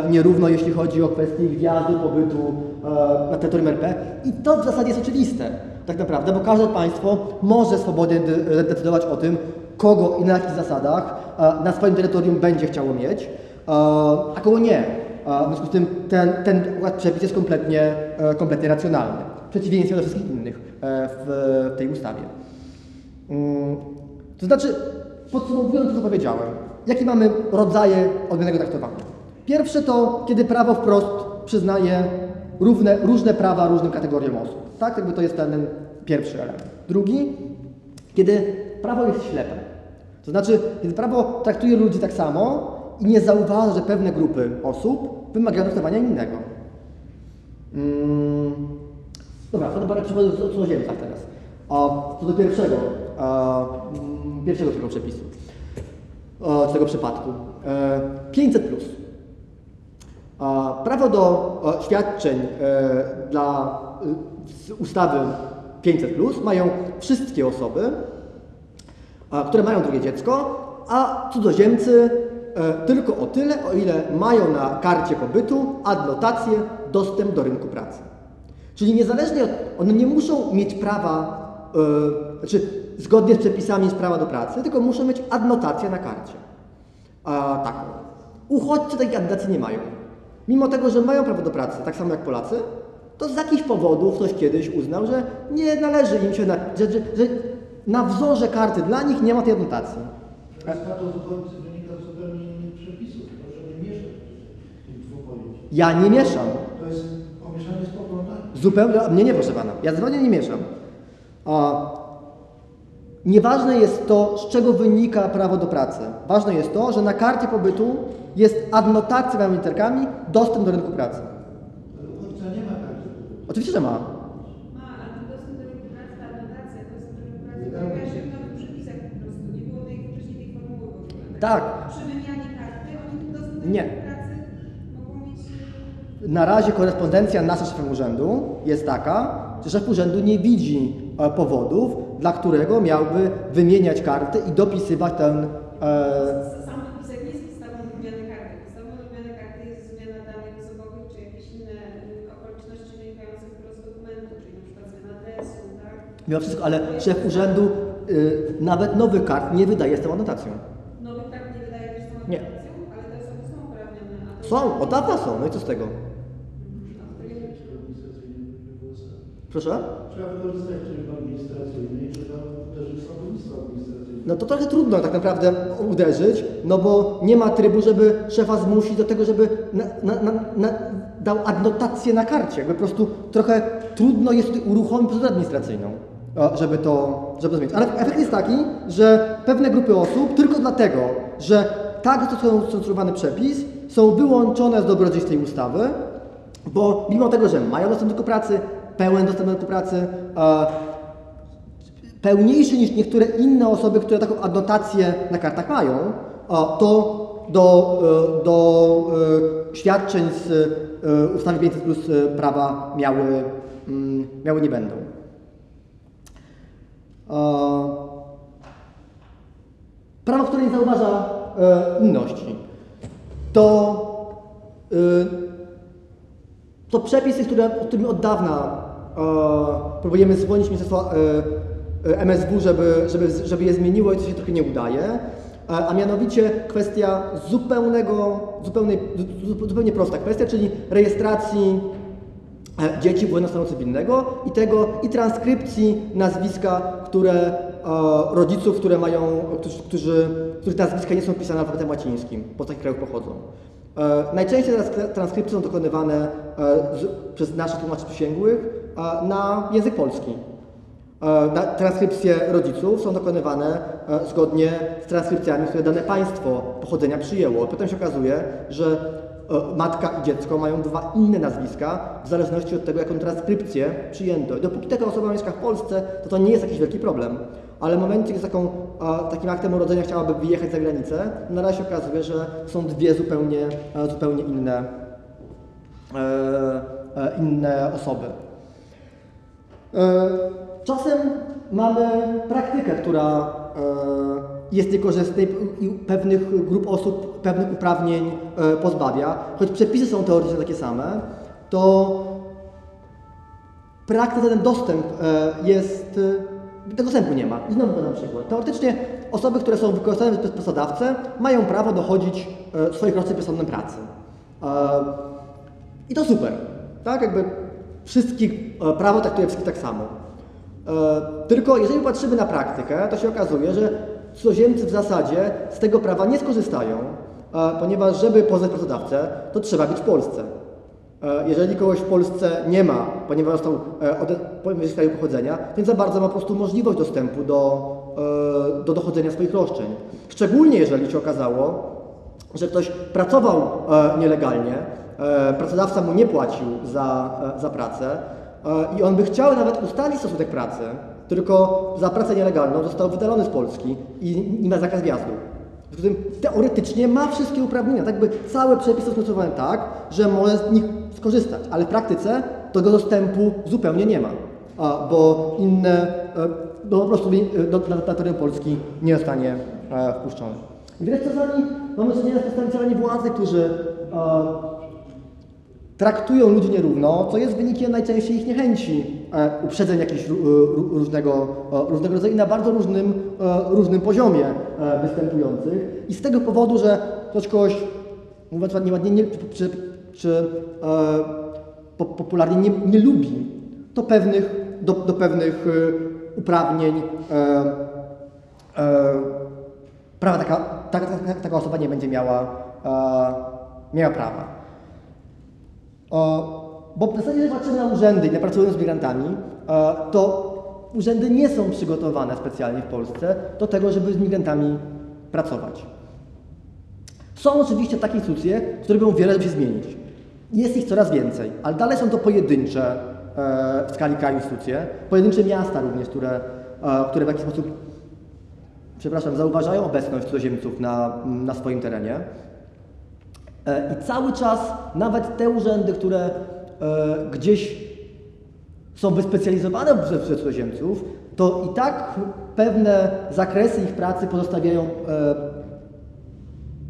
e, nierówno, jeśli chodzi o kwestie ich wjazdu, pobytu e, na terytorium RP. I to w zasadzie jest oczywiste, tak naprawdę, bo każde państwo może swobodnie de- decydować o tym, kogo i na jakich zasadach e, na swoim terytorium będzie chciało mieć, e, a kogo nie. E, W związku z tym ten, ten przepis jest kompletnie, e, kompletnie racjonalny, w przeciwieństwie do wszystkich innych e, w, tej ustawie. Mm, To znaczy, podsumowując to, co powiedziałem, jakie mamy rodzaje odmiennego traktowania? Pierwsze to, kiedy prawo wprost przyznaje równe, różne prawa różnym kategoriom osób. Tak, jakby to jest ten, pierwszy element. Drugi, kiedy prawo jest ślepe. To znaczy, kiedy prawo traktuje ludzi tak samo i nie zauważa, że pewne grupy osób wymagają traktowania innego. Mm. Dobra, to parę przykładów o cudzoziemcach teraz. A co do pierwszego, mm, pierwszego tego przepisu, z tego przypadku. E, 500 plus. Prawo do e, świadczeń e, dla e, ustawy 500 plus mają wszystkie osoby, które mają drugie dziecko, a cudzoziemcy e, tylko o tyle, o ile mają na karcie pobytu adnotację dostęp do rynku pracy. Czyli niezależnie od, one nie muszą mieć prawa, e, znaczy zgodnie z przepisami z prawa do pracy, tylko muszą mieć adnotację na karcie. A, taką. Uchodźcy takiej adnotacji nie mają. Mimo tego, że mają prawo do pracy, tak samo jak Polacy, to z jakichś powodów ktoś kiedyś uznał, że nie należy im się, na, że, że, że na wzorze karty dla nich nie ma tej adnotacji. Ja nie mieszam. To jest pomieszanie z. Zupełnie, mnie nie proszę pana. Ja zupełnie nie mieszam. A, nieważne jest to, z czego wynika prawo do pracy. Ważne jest to, że na karcie pobytu jest adnotacja między literkami dostęp do rynku pracy. Oczywiście, że ma. Ma, ale ten dostęp do rynku pracy, ta adnotacja, dostęp do rynku pracy pojawia się w nowych przepisach po prostu. Nie było tej wcześniej tej formuły w ogóle. Tak. Przy wymianie karty oni ten dostęp do Nie. rynku pracy mogą mieć... e, Na razie korespondencja nasza z szefem urzędu jest taka, że szef urzędu nie widzi e, powodów, dla którego miałby wymieniać karty i dopisywać ten. E, Sam wypisek nie jest podstawą wymiany karty. Podstawą wymiany karty jest zmiana danych osobowych czy jakieś inne y, okoliczności wynikające wprost z dokumentu, czyli na przykład zmiana adresu, tak? mimo wszystko, ale szef urzędu e, nawet nowych kart nie wydaje z tą anotacją. Nowych kart nie wydaje też tą Nie. aplikacją, ale te osoby są uprawnione. Są, od dawna są, no i co z tego? Proszę? Trzeba wykorzystać tryb administracyjny i trzeba uderzyć sądownictwo administracyjne. No to trochę trudno tak naprawdę uderzyć, no bo nie ma trybu, żeby szefa zmusić do tego, żeby na, na, na, na, dał adnotację na karcie. Jakby po prostu trochę trudno jest tutaj uruchomić procedurę administracyjną, żeby to, żeby to zmienić. Ale efekt jest taki, że pewne grupy osób tylko dlatego, że tak został skonstruowany przepis, są wyłączone z dobrodziejstw tej ustawy, bo mimo tego, że mają dostęp do pracy, pełen dostęp do rynku pracy, pełniejszy niż niektóre inne osoby, które taką adnotację na kartach mają, to do, e, do e, świadczeń z e, ustawy 500 plus prawa miały, mm, miały nie będą. Prawo, które nie zauważa inności, to, to przepisy, które, którymi od dawna próbujemy zwolnić Ministerstwo e, MSW, żeby, żeby, żeby je zmieniło i to się trochę nie udaje, a mianowicie kwestia zupełnego, zupełnej, zu- zupełnie prosta kwestia, czyli rejestracji e, dzieci wojny stanu cywilnego i tego i transkrypcji nazwiska, które rodziców, które mają, którzy, którzy, których nazwiska nie są pisane alfabetem łacińskim, z takich krajów pochodzą. E, najczęściej transkry- transkrypcje są dokonywane przez naszych tłumaczy przysięgłych na język polski. E, Transkrypcje rodziców są dokonywane e, zgodnie z transkrypcjami, które dane państwo pochodzenia przyjęło. Potem się okazuje, że e, matka i dziecko mają dwa inne nazwiska w zależności od tego, jaką transkrypcję przyjęto. Dopóki taka osoba mieszka w Polsce, to to nie jest jakiś wielki problem. Ale w momencie, z taką, takim aktem urodzenia chciałaby wyjechać za granicę, na razie się okazuje, że są dwie zupełnie, zupełnie inne, inne osoby. E, Czasem mamy praktykę, która e, jest niekorzystna i pewnych grup osób pewnych uprawnień e, pozbawia. Choć przepisy są teoretycznie takie same, to praktyce ten dostęp jest, tego dostępu nie ma. I znowu podam przykład. Teoretycznie osoby, które są wykorzystane przez pracodawcę, mają prawo dochodzić swoich roszczeń sądem pracy. I to super. Tak, jakby wszystkich, e, prawo traktuje wszystkich tak samo. E, Tylko jeżeli patrzymy na praktykę, to się okazuje, że cudzoziemcy w zasadzie z tego prawa nie skorzystają, e, ponieważ żeby poznać pracodawcę, to trzeba być w Polsce. Jeżeli kogoś w Polsce nie ma, ponieważ został z kraju pochodzenia, nie za bardzo ma po prostu możliwość dostępu do, do dochodzenia swoich roszczeń. Szczególnie jeżeli się okazało, że ktoś pracował nielegalnie, pracodawca mu nie płacił za, e, za pracę e, i on by chciał nawet ustalić stosunek pracy, tylko za pracę nielegalną został wydalony z Polski i nie ma zakaz wjazdu. W tym teoretycznie ma wszystkie uprawnienia, tak by całe przepisy skonstruowane tak, że może z nich skorzystać, ale w praktyce tego dostępu zupełnie nie ma, bo inne, e, no po prostu e, do, na, na Polski nie zostanie e, wpuszczony. I widać czasami mamy do czynienia z przedstawicielami władzy, którzy e, traktują ludzi nierówno, co jest wynikiem najczęściej ich niechęci e, uprzedzeń jakichś ró- różnego, e, różnego rodzaju i na bardzo różnym, e, różnym poziomie e, występujących. I z tego powodu, że ktoś kogoś, mówiąc ładnie, ładnie nie, czy, czy e, po, popularnie nie, nie lubi, to pewnych, do, do pewnych e, uprawnień e, e, prawa taka, taka, osoba nie będzie miała, e, miała prawa. O, bo w zasadzie, jeżeli patrzymy na urzędy i na pracują z migrantami, e, to urzędy nie są przygotowane specjalnie w Polsce do tego, żeby z migrantami pracować. Są oczywiście takie instytucje, które robią wiele, żeby się zmienić. Jest ich coraz więcej, ale dalej są to pojedyncze, w skali kraju instytucje, pojedyncze miasta również, które, e, które w jakiś sposób, przepraszam, zauważają obecność cudzoziemców na, na swoim terenie. E, I cały czas nawet te urzędy, które e, gdzieś są wyspecjalizowane przez, cudzoziemców, to i tak pewne zakresy ich pracy pozostawiają e,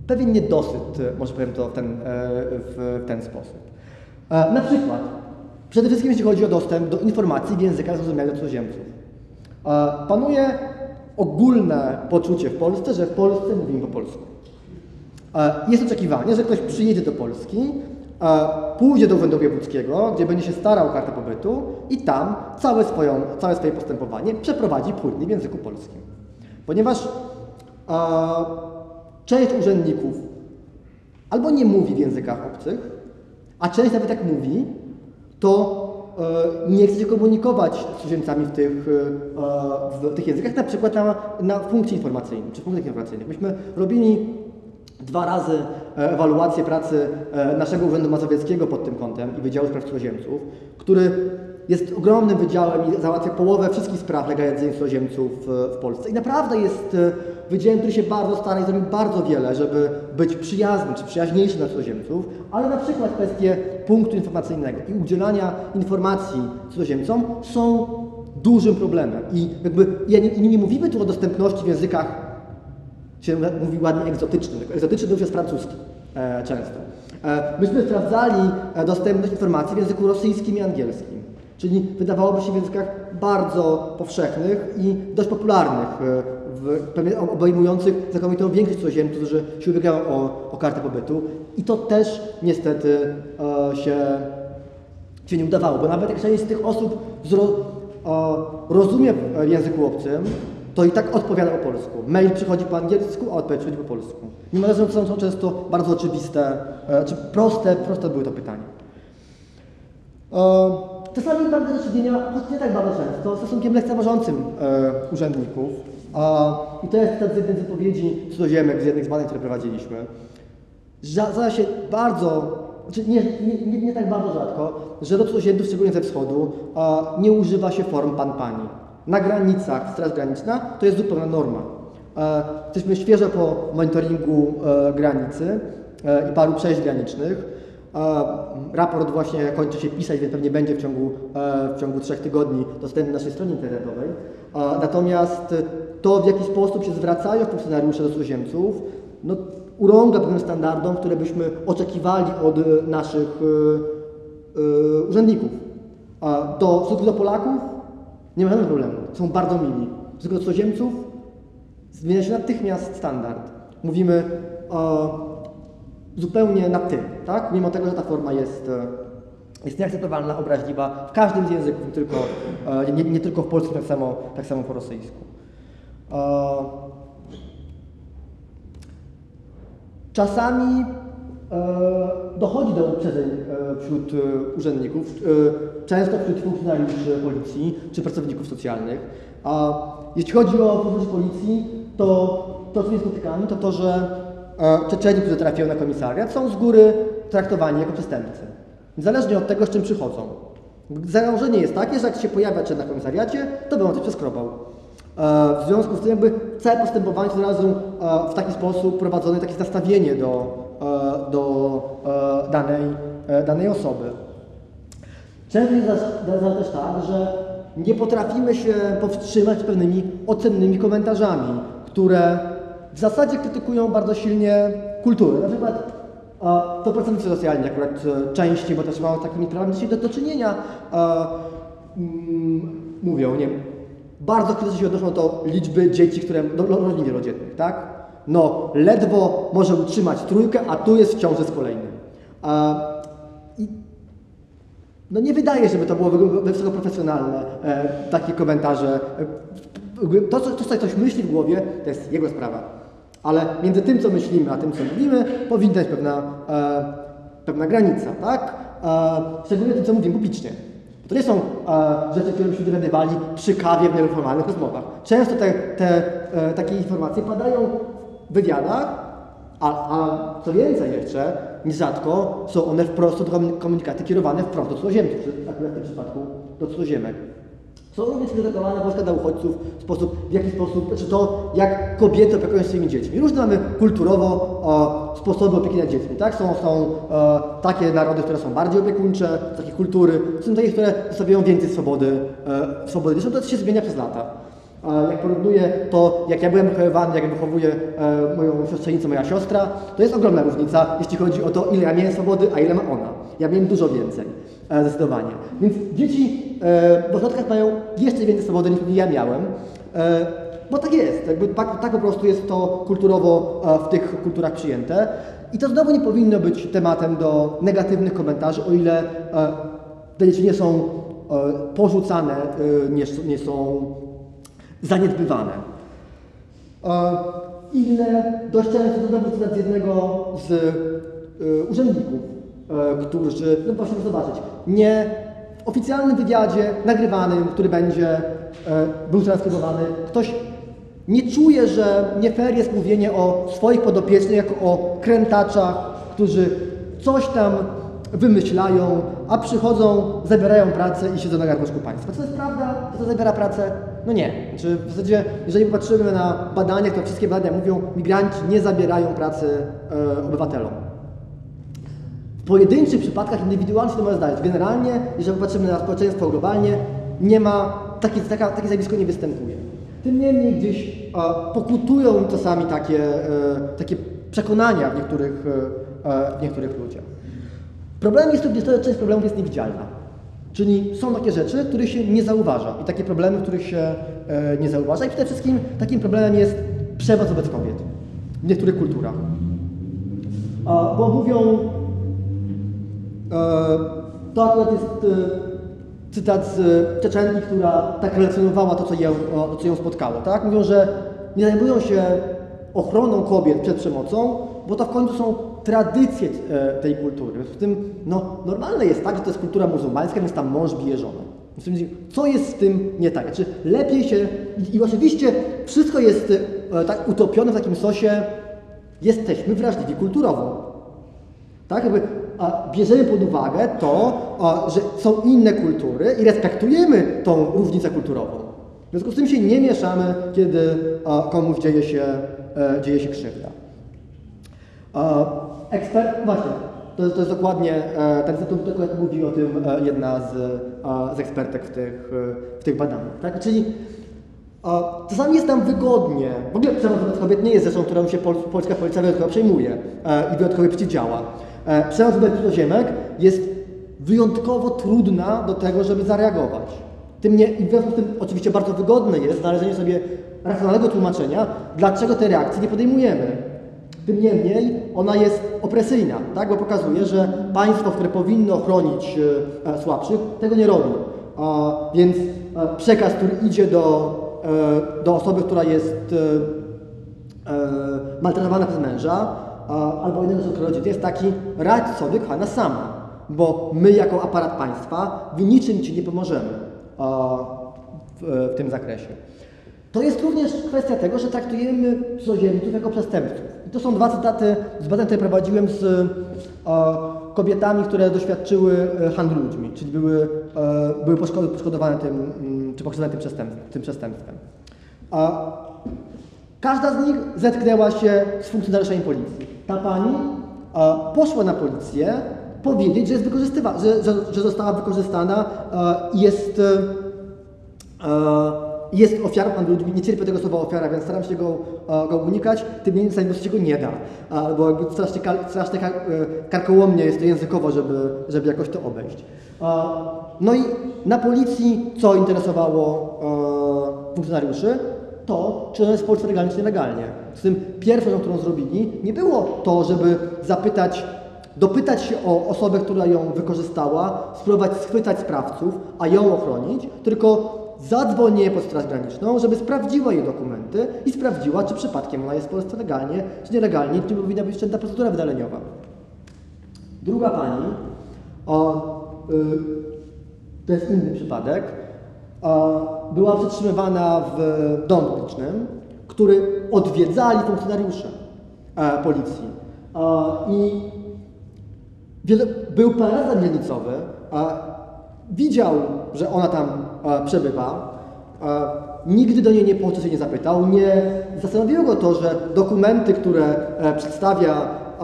pewien niedosyt, może powiem to w ten, w ten sposób. Na przykład, przede wszystkim jeśli chodzi o dostęp do informacji w językach zrozumiałych dla cudzoziemców. Panuje ogólne poczucie w Polsce, że w Polsce mówimy po polsku. E, Jest oczekiwanie, że ktoś przyjedzie do Polski, e, pójdzie do Urzędu Wojewódzkiego, gdzie będzie się starał o kartę pobytu i tam całe, swoją, całe swoje postępowanie przeprowadzi płynnie w języku polskim. Ponieważ e, część urzędników albo nie mówi w językach obcych, a część nawet jak mówi, to e, nie chce się komunikować z cudzoziemcami w tych, e, w tych językach, na przykład na, na funkcji informacyjnej czy punktach informacyjnych. Myśmy robili dwa razy e, ewaluację pracy e, naszego Urzędu Mazowieckiego pod tym kątem i Wydziału Spraw Cudzoziemców, który jest ogromnym wydziałem i załatwia połowę wszystkich spraw legalizacyjnych cudzoziemców w Polsce. I naprawdę jest e, wydziałem, który się bardzo stara i zrobił bardzo wiele, żeby być przyjazny czy przyjaźniejszy dla cudzoziemców, ale na przykład kwestie punktu informacyjnego i udzielania informacji cudzoziemcom są dużym problemem. I jakby ja nie, nie mówimy tu o dostępności w językach się mówi ładnie egzotyczny. Egzotyczny to już jest francuski e, często. E, myśmy sprawdzali e, dostępność informacji w języku rosyjskim i angielskim, czyli wydawałoby się w językach bardzo powszechnych i dość popularnych, e, w, obejmujących znakomitą większość cudzoziemców, którzy się ubiegają o, o kartę pobytu i to też niestety e, się się nie udawało, bo nawet jak część z tych osób e, rozumie w języku obcym, to i tak odpowiada po polsku. Mail przychodzi po angielsku, a odpowiedź przychodzi po polsku. Mimo że są to często bardzo oczywiste, e, czy proste, proste były to pytania. E, Czasami mamy do czynienia, choć nie tak bardzo często, stosunkiem lekceważącym e, urzędników. I to jest z jednej z wypowiedzi cudoziemek z jednych z badań, które prowadziliśmy. Zda- Zdarza się bardzo, znaczy nie, nie, nie, tak bardzo rzadko, że do cudzoziemców, szczególnie ze wschodu, nie używa się form pan-pani. Na granicach Straż Graniczna to jest zupełna norma. E, Jesteśmy świeżo po monitoringu e, granicy e, i paru przejść granicznych. Raport właśnie kończy się pisać, więc pewnie będzie w ciągu, w ciągu trzech tygodni dostępny na naszej stronie internetowej. Natomiast to, w jaki sposób się zwracają funkcjonariusze do cudzoziemców, no, urąga pewnym standardom, które byśmy oczekiwali od naszych urzędników. Do, do Polaków nie ma żadnego problemu. Są bardzo mili. Do cudzoziemców zmienia się natychmiast standard. Mówimy e, zupełnie na ty, tak? Mimo tego, że ta forma jest, e, jest nieakceptowalna, obraźliwa w każdym z języków, nie tylko, e, nie, nie tylko w polskim, tak samo, tak samo po rosyjsku. Czasami dochodzi do uprzedzeń e, wśród e, urzędników, e, często wśród funkcjonariuszy policji czy pracowników socjalnych. A jeśli chodzi o funkcjonariuszy policji, to to, co nie spotykamy, to to, że e, Czeczeni, którzy trafiają na komisariat, są z góry traktowani jako przestępcy. Niezależnie od tego, z czym przychodzą. Założenie jest takie, że jak się pojawia Czech na komisariacie, to będą coś przeskrobał. E, W związku z tym jakby całe postępowanie od razu e, w taki sposób prowadzone, takie nastawienie do, e, do e, danej, e, danej osoby. Często jest też tak, że nie potrafimy się powstrzymać pewnymi ocennymi komentarzami, które w zasadzie krytykują bardzo silnie kulturę. Na przykład to pracownicy socjalni akurat e, częściej, bo też mają z takimi prawami dzisiaj do, do czynienia, mm, mówią, nie bardzo krytycznie się odnoszą do liczby dzieci, które, do rodzin wielodzietnych, tak? No, ledwo może utrzymać trójkę, a tu jest w ciąży z kolejnym. E, I no nie wydaje, żeby to było wy- wysoko profesjonalne, e, takie komentarze. E, to, co, to, ktoś myśli w głowie, to jest jego sprawa. Ale między tym, co myślimy, a tym, co mówimy, powinna być pewna, e, pewna granica, tak? E, szczególnie tym, co mówimy publicznie. To nie są e, rzeczy, które byśmy dowiadywali przy kawie w nieformalnych rozmowach. Często te, te e, takie informacje padają wywiadach, a, a co więcej jeszcze, nierzadko są one wprost, komunikaty kierowane wprost do cudzoziemców, akurat w tym przypadku do cudzoziemek. Są również krytykowane Polska dla uchodźców w sposób, w jaki sposób, czy to jak kobiety opiekują się swoimi dziećmi. Różne mamy kulturowo sposoby opieki nad dziećmi, tak? Są, są e, takie narody, które są bardziej opiekuńcze, takie kultury, są takie, które zostawiają więcej swobody, e, swobody. Zresztą to się zmienia przez lata. Jak porównuję to, jak ja byłem wychowywany, jak wychowuję e, moją siostrzenicę, moja siostra, to jest ogromna różnica, jeśli chodzi o to, ile ja miałem swobody, a ile ma ona. Ja miałem dużo więcej, e, zdecydowanie. Więc dzieci e, w ośrodkach mają jeszcze więcej swobody niż ja miałem, e, bo tak jest. Jakby tak, tak po prostu jest to kulturowo w tych kulturach przyjęte. I to znowu nie powinno być tematem do negatywnych komentarzy, o ile te dzieci nie są porzucane, nie są zaniedbywane. Inne, dość często to cytat z jednego z e, urzędników, e, którzy, no proszę zobaczyć, nie w oficjalnym wywiadzie nagrywanym, który będzie, e, był transkrybowany, ktoś nie czuje, że nie fair jest mówienie o swoich podopiecznych jako o krętaczach, którzy coś tam wymyślają, a przychodzą, zabierają pracę i siedzą na garnuszku państwa. Czy to jest prawda, że to zabiera pracę? No nie. Znaczy, w zasadzie, jeżeli popatrzymy na badania, to wszystkie badania mówią, migranci nie zabierają pracy e, obywatelom. W pojedynczych przypadkach indywidualnie się to może zdarzyć. Generalnie, jeżeli popatrzymy na społeczeństwo globalnie, nie ma, takie, taka, takie zjawisko nie występuje. Tym niemniej gdzieś e, pokutują czasami takie, e, takie przekonania w niektórych, e, e, w niektórych ludziach. Problem jest również to, że część problemów jest niewidzialna. Czyli są takie rzeczy, których się nie zauważa i takie problemy, których się e, nie zauważa. I przede wszystkim takim problemem jest przemoc wobec kobiet w niektórych kulturach. A, bo mówią, e, to akurat jest e, cytat z Czeczenki, która tak relacjonowała to, co ją, o, co ją spotkało. Tak? Mówią, że nie zajmują się ochroną kobiet przed przemocą, bo to w końcu są tradycje e, tej kultury. W tym no, normalne jest tak, że to jest kultura muzułmańska, więc tam mąż bije żonę. Co jest z tym nie tak? Znaczy, lepiej się. I, oczywiście wszystko jest e, tak utopione w takim sosie. Jesteśmy wrażliwi kulturowo. Tak? Jakby, a bierzemy pod uwagę to, że są inne kultury i respektujemy tą różnicę kulturową. W związku z tym się nie mieszamy, kiedy a, komuś dzieje się, e, dzieje się krzywda. Ekspert, właśnie, to, to jest dokładnie e, ten tylko jak mówi o tym e, jedna z, a, z ekspertek w tych, e, w tych badaniach. Tak? Czyli czasami jest nam wygodnie, w ogóle przemoc wobec kobiet nie jest rzeczą, którą się pol, polska policja wyjątkowo przejmuje e, i wyjątkowo przeciwdziała. E, przemoc wobec cudzoziemek jest wyjątkowo trudna do tego, żeby zareagować. Tym nie, I w związku z tym oczywiście bardzo wygodne jest znalezienie sobie racjonalnego tłumaczenia, dlaczego tej reakcji nie podejmujemy. Tym niemniej ona jest opresyjna, tak? bo pokazuje, że państwo, które powinno chronić e, e, słabszych, tego nie robi. Więc e, przekaz, który idzie do, e, do osoby, która jest e, e, maltretowana przez męża, a, albo innego rodzica, jest taki, radź sobie, kochana, sama, bo my jako aparat państwa w niczym Ci nie pomożemy w, w tym zakresie. To jest również kwestia tego, że traktujemy cudzoziemców jako przestępców. To są dwa cytaty z badań, które prowadziłem z e, kobietami, które doświadczyły e, handlu ludźmi, czyli były, e, były poszko- poszkodowane tym, mm, czy pokrzywdzone tym przestępstwem. Tym przestępstwem. A każda z nich zetknęła się z funkcjonariuszami policji. Ta pani poszła na policję powiedzieć, że jest wykorzystywana, że, że, że została wykorzystana i jest, jest ofiarą handlu ludźmi. Nie cierpię tego słowa ofiara, więc staram się go, e, go unikać. Tym niemniej czasami się go nie da. Albo jakby strasznie, strasznie e, karkołomnie jest to językowo, żeby, żeby jakoś to obejść. E, no i na policji co interesowało funkcjonariuszy? to, czy on jest w Polsce legalnie, czy nielegalnie. Z tym pierwszą rzeczą, którą zrobili, nie było to, żeby zapytać, dopytać się o osobę, która ją wykorzystała, spróbować schwytać sprawców, a ją ochronić, tylko zadzwonienie pod Straż Graniczną, żeby sprawdziła jej dokumenty i sprawdziła, czy przypadkiem ona jest w Polsce legalnie, czy nielegalnie, czy powinna być wszczęta procedura wydaleniowa. Druga pani, o, y, to jest inny przypadek, a, była przetrzymywana w domu publicznym, który odwiedzali funkcjonariusze e, policji. I wiele, był paradan dzielnicowy, a widział, że ona tam e, przebywa, e, nigdy do niej nie po co się nie zapytał, nie zastanowiło go to, że dokumenty, które e, przedstawia e,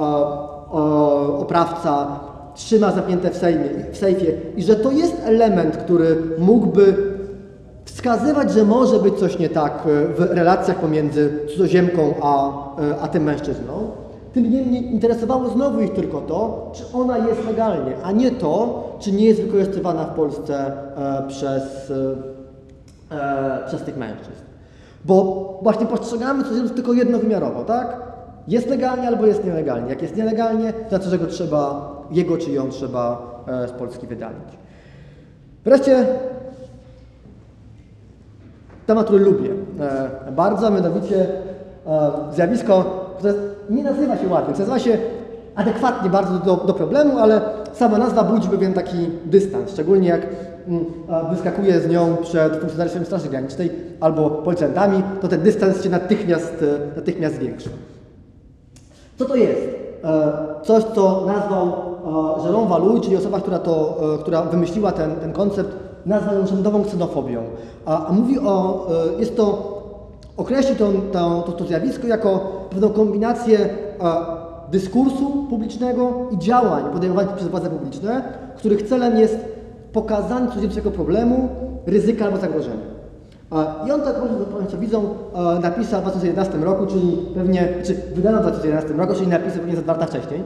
oprawca, trzyma zamknięte w, sejmie, w sejfie i że to jest element, który mógłby wskazywać, że może być coś nie tak e, w relacjach pomiędzy cudzoziemką a, e, a tym mężczyzną. Tym niemniej interesowało znowu ich tylko to, czy ona jest legalnie, a nie to, czy nie jest wykorzystywana w Polsce e, przez, e, e, przez tych mężczyzn. Bo właśnie postrzegamy cudzoziemców tylko jednowymiarowo, tak? Jest legalnie albo jest nielegalnie. Jak jest nielegalnie, to znaczy, że go trzeba, jego czy ją trzeba e, z Polski wydalić. Wreszcie temat, który lubię e, bardzo, a mianowicie e, zjawisko, które nie nazywa się ładnie, nazywa się adekwatnie bardzo do, do problemu, ale sama nazwa budzi pewien taki dystans, szczególnie jak mm, wyskakuje z nią przed funkcjonariuszem Straży Granicznej albo policjantami, to ten dystans się natychmiast, e, natychmiast zwiększa. Co to jest? E, Coś, co nazwał e, Jérôme Valouille, czyli osoba, która, to, e, która wymyśliła ten, ten koncept, nazwał ją rzędową ksenofobią. A, a mówi o, jest to, określi to, to, to, zjawisko jako pewną kombinację dyskursu publicznego i działań podejmowanych przez władze publiczne, których celem jest pokazanie cudzoziemskiego problemu, ryzyka albo zagrożenia. I on tak, Państwo widzą, napisał w 2011 roku, czyli pewnie, czy wydano w 2011 roku, czyli napisy pewnie lata wcześniej,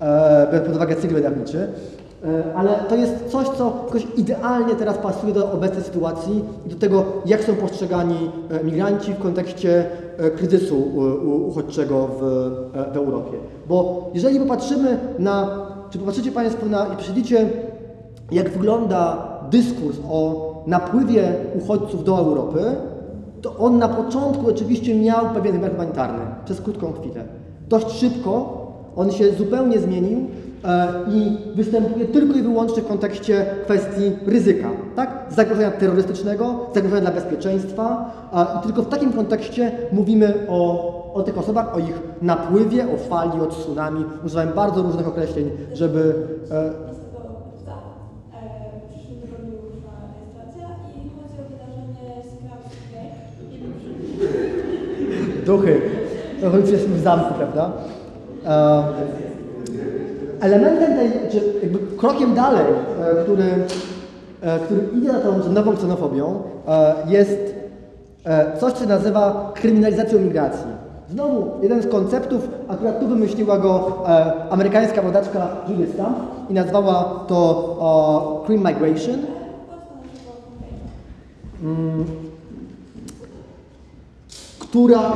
e, biorąc pod uwagę cykl wydawniczy. E, Ale to jest coś, co jakoś idealnie teraz pasuje do obecnej sytuacji i do tego, jak są postrzegani e, migranci w kontekście e, kryzysu uchodźczego w, w Europie. Bo jeżeli popatrzymy na, czy popatrzycie Państwo na i prześledzicie jak wygląda dyskurs o napływie uchodźców do Europy, to on na początku oczywiście miał pewien wymiar humanitarny przez krótką chwilę. Dość szybko on się zupełnie zmienił i występuje tylko i wyłącznie w kontekście kwestii ryzyka, tak? Zagrożenia terrorystycznego, zagrożenia dla bezpieczeństwa i tylko w takim kontekście mówimy o, o tych osobach, o ich napływie, o fali, o tsunami. Używałem bardzo różnych określeń, żeby e. E, duchy, trochę już jesteśmy w zamku, prawda? E, elementem tej, czy jakby krokiem dalej, e, który, e, który idzie za tą nową ksenofobią, e, jest coś, co się nazywa kryminalizacją migracji. Znowu jeden z konceptów, akurat tu wymyśliła go e, amerykańska badaczka Julia Stamp i nazwała to Crime Migration. Mm, która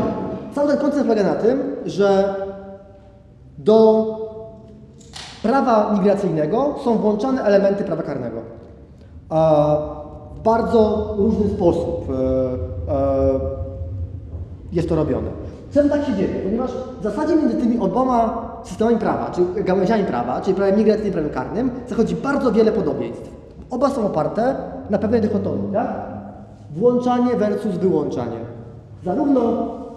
cały ten koncept polega na tym, że do prawa migracyjnego są włączane elementy prawa karnego. W bardzo różny sposób e, e, jest to robione. Czemu tak się dzieje? Ponieważ w zasadzie między tymi oboma systemami prawa, czy gałęziami prawa, czyli prawem migracyjnym i prawem karnym, zachodzi bardzo wiele podobieństw. Oba są oparte na pewnej dychotomii, tak? Włączanie versus wyłączanie. Zarówno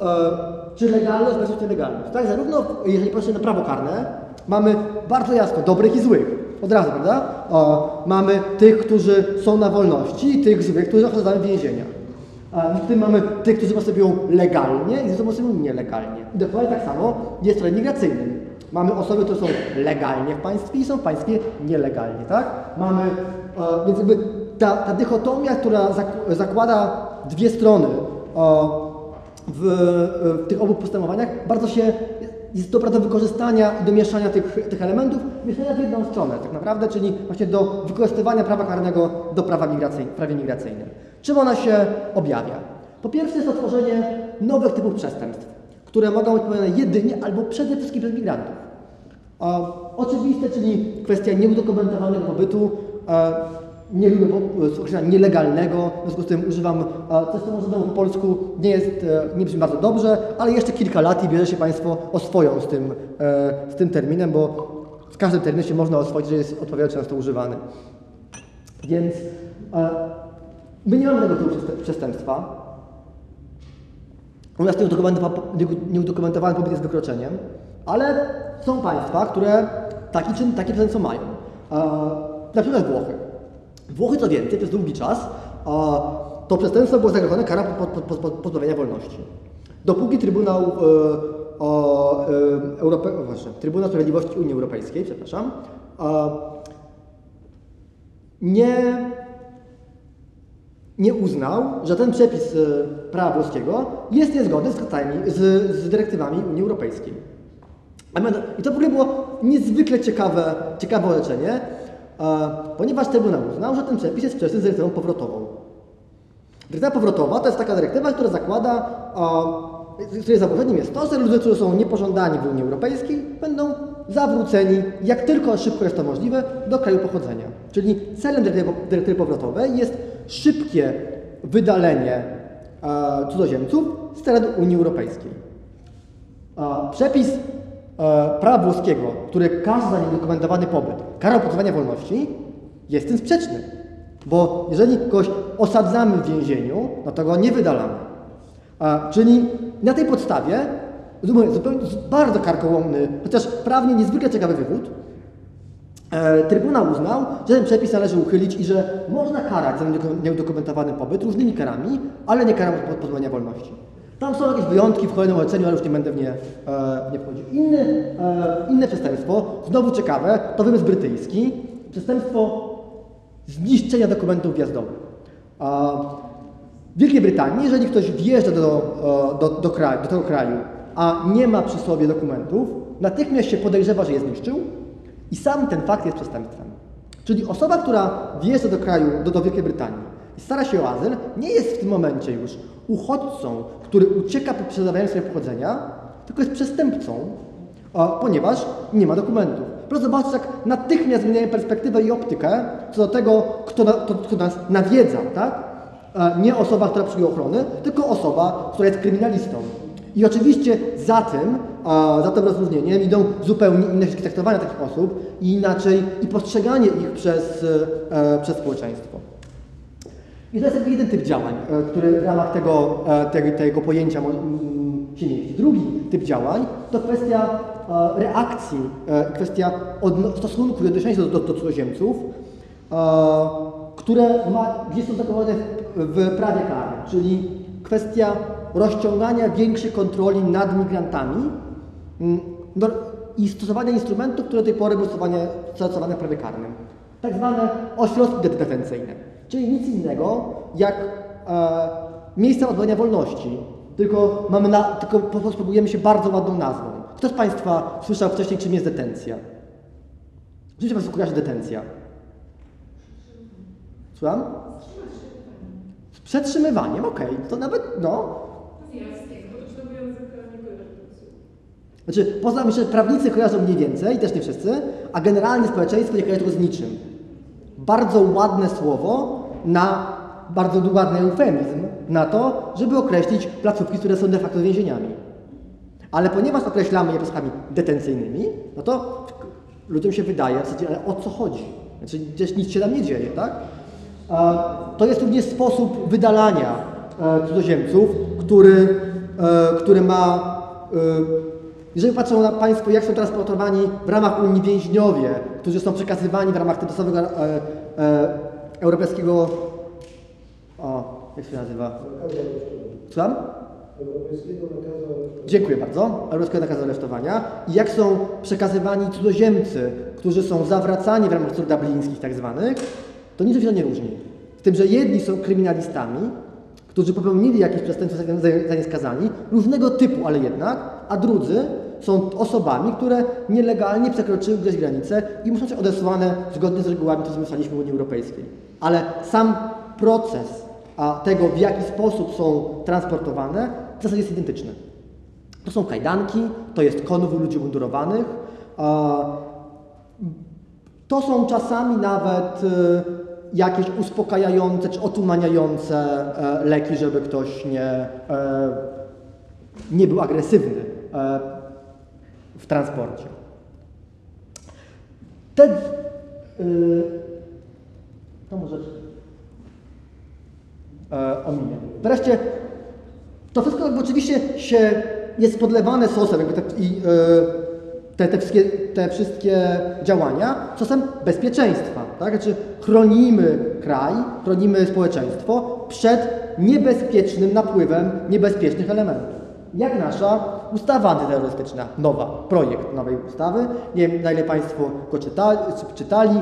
e, czy legalność versus nielegalność. Tak? Zarówno jeżeli patrzymy na prawo karne, mamy bardzo jasno dobrych i złych. Od razu, prawda? O, mamy tych, którzy są na wolności i tych złych, którzy osadzają w więzieniach. A w tym mamy tych, którzy postępują legalnie i którzy postępują nielegalnie. I dokładnie tak samo jest w migracyjnym. Mamy osoby, które są legalnie w państwie i są w państwie nielegalnie, tak? Mamy, e, więc jakby ta, ta dychotomia, która zak- zakłada dwie strony e, w, w tych obu postępowaniach, bardzo się jest dobra do wykorzystania i do mieszania tych, tych elementów, mieszania w jedną stronę tak naprawdę, czyli właśnie do wykorzystywania prawa karnego do prawa migracyjnego, w prawie migracyjnym. Czym ona się objawia? Po pierwsze jest to tworzenie nowych typów przestępstw, które mogą być popełnione jedynie albo przede wszystkim przez migrantów. E, oczywiste, czyli kwestia nieudokumentowanego pobytu, e, nie lubię określenia nielegalnego, w związku z tym używam coś, co może po polsku nie jest, e, nie brzmi bardzo dobrze, ale jeszcze kilka lat i bierze się Państwo oswoją z tym, e, z tym terminem, bo z każdym terminem się można oswoić, że jest odpowiednio często używany. Więc e, my nie mamy tego typu przestępstwa. U nas nieudokumentowa- nieudokumentowany pobyt jest wykroczeniem, ale są państwa, które taki, czyn, takie przestępstwo mają. Na przykład Włochy. Włochy co więcej, przez długi czas e, to przestępstwo było zagrożone karą po- po- po- po- pozbawienia wolności. Dopóki Trybunał, e, e, Europe, właśnie, Trybunał Sprawiedliwości Unii Europejskiej, przepraszam, nie, nie uznał, że ten przepis e, prawa włoskiego jest niezgodny z, z, z dyrektywami Unii Europejskiej. A I to w ogóle było niezwykle ciekawe, ciekawe orzeczenie, ponieważ Trybunał uznał, że ten przepis jest sprzeczny z dyrektywą powrotową. Dyrektywa powrotowa to jest taka dyrektywa, która zakłada, e, której założeniem jest to, że ludzie, którzy są niepożądani w Unii Europejskiej, będą zawróceni, jak tylko szybko jest to możliwe, do kraju pochodzenia. Czyli celem dyrektywy, powrotowej jest szybkie wydalenie e, cudzoziemców z terenu Unii Europejskiej. Przepis e, prawa włoskiego, który każe za niedokumentowany pobyt karą pozbawienia wolności, jest tym sprzeczny. Bo jeżeli kogoś osadzamy w więzieniu, no to go nie wydalamy. A, czyli na tej podstawie, zupełnie, zupełnie bardzo karkołomny, chociaż prawnie niezwykle ciekawy wywód, E, Trybunał uznał, że ten przepis należy uchylić i że można karać za nieudokumentowany pobyt różnymi karami, ale nie karą po- pozbawienia wolności. Tam są jakieś wyjątki w kolejnym orzeczeniu, ale już nie będę w nie, e, nie wchodził. Inny, e, inne przestępstwo, znowu ciekawe, to wymysł brytyjski. Przestępstwo zniszczenia dokumentów wjazdowych. A w Wielkiej Brytanii, jeżeli ktoś wjeżdża do, e, do, do, kraju, do tego kraju, a nie ma przy sobie dokumentów, natychmiast się podejrzewa, że je zniszczył i sam ten fakt jest przestępstwem. Czyli osoba, która wjeżdża do kraju, do, do Wielkiej Brytanii i stara się o azyl, nie jest w tym momencie już uchodźcą, który ucieka po przedawianiu swojego pochodzenia, tylko jest przestępcą, ponieważ nie ma dokumentów. Proszę zobaczyć, jak natychmiast zmieniają perspektywę i optykę co do tego, kto, na, to, kto nas nawiedza, tak? E, Nie osoba, która przyjmuje ochrony, tylko osoba, która jest kryminalistą. I oczywiście za tym, za tym rozróżnieniem idą zupełnie inne traktowania takich osób i inaczej i postrzeganie ich przez, e, przez społeczeństwo. I to jest jakby jeden typ działań, e, który w ramach tego, e, tego, tego pojęcia się mieści. Drugi typ działań to kwestia e, reakcji, kwestia stosunku i odnoszenia do, do, cudzoziemców, które ma, gdzie są zakodowane w, prawie karnym, czyli kwestia rozciągania większej kontroli nad migrantami no, i stosowania instrumentów, które do tej pory były stosowane, stosowane w prawie karnym. Tak zwane ośrodki de- detencyjne, czyli nic innego jak e, miejsca odwołania wolności, tylko, mamy na, tylko po prostu spróbujemy się bardzo ładną nazwą. Kto z Państwa słyszał wcześniej, czym jest detencja? Czym się Państwu kojarzy detencja? Słucham? Z przetrzymywaniem, okej, to nawet, no, Znaczy, poza myślę, że prawnicy kojarzą mniej więcej, też nie wszyscy, a generalnie społeczeństwo nie kojarzy tego z niczym. Bardzo ładne słowo na bardzo ładny eufemizm na to, żeby określić placówki, które są de facto więzieniami. Ale ponieważ określamy je placówkami detencyjnymi, no to ludziom się wydaje, w zasadzie, ale o co chodzi? Znaczy, gdzieś nic się tam nie dzieje, tak? To jest również sposób wydalania e, cudzoziemców, który, e, który ma e, jeżeli patrzą na Państwo, jak są transportowani w ramach Unii więźniowie, którzy są przekazywani w ramach tymczasowego europejskiego. O, jak się nazywa? Słucham? Europejskiego nakazu Dziękuję bardzo. Europejskiego nakazu aresztowania. I jak są przekazywani cudzoziemcy, którzy są zawracani w ramach struktur dublińskich tak zwanych, to niczym się to nie różni. Z tym, że jedni są kryminalistami, którzy popełnili jakieś przestępstwo za nie skazani, różnego typu, ale jednak, a drudzy są osobami, które nielegalnie przekroczyły gdzieś granicę i muszą być odesłane zgodnie z regułami, które ustaliliśmy w Unii Europejskiej. Ale sam proces a tego, w jaki sposób są transportowane, w zasadzie jest identyczny. To są kajdanki, to jest konwój ludzi mundurowanych. To są czasami nawet e, jakieś uspokajające czy otumaniające e, leki, żeby ktoś nie, e, nie był agresywny e, w transporcie. Te, to może e. Wreszcie to wszystko jakby oczywiście się jest podlewane sosem jakby i, e, te, te, wszystkie, te wszystkie działania czasem bezpieczeństwa. Tak? Znaczy chronimy kraj, chronimy społeczeństwo przed niebezpiecznym napływem niebezpiecznych elementów. Jak nasza ustawa antyterrorystyczna, nowa, projekt nowej ustawy. Nie wiem, na ile Państwo go czytali. czytali.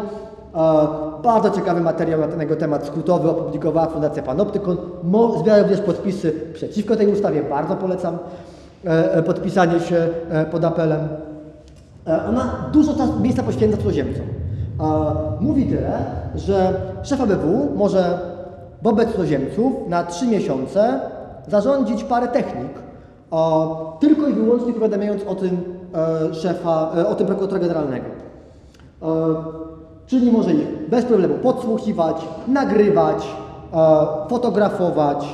E, bardzo ciekawy materiał na ten temat skrótowy opublikowała Fundacja Panoptykon. Mo, zbiera również podpisy przeciwko tej ustawie. Bardzo polecam e, e, podpisanie się pod apelem. Ona dużo miejsca poświęca cudzoziemcom. Mówi tyle, że szef ABW może wobec cudzoziemców na trzy miesiące zarządzić parę technik, tylko i wyłącznie powiadamiając o tym szefa, o tym prokuratora generalnego. Czyli może ich bez problemu podsłuchiwać, nagrywać, e, fotografować,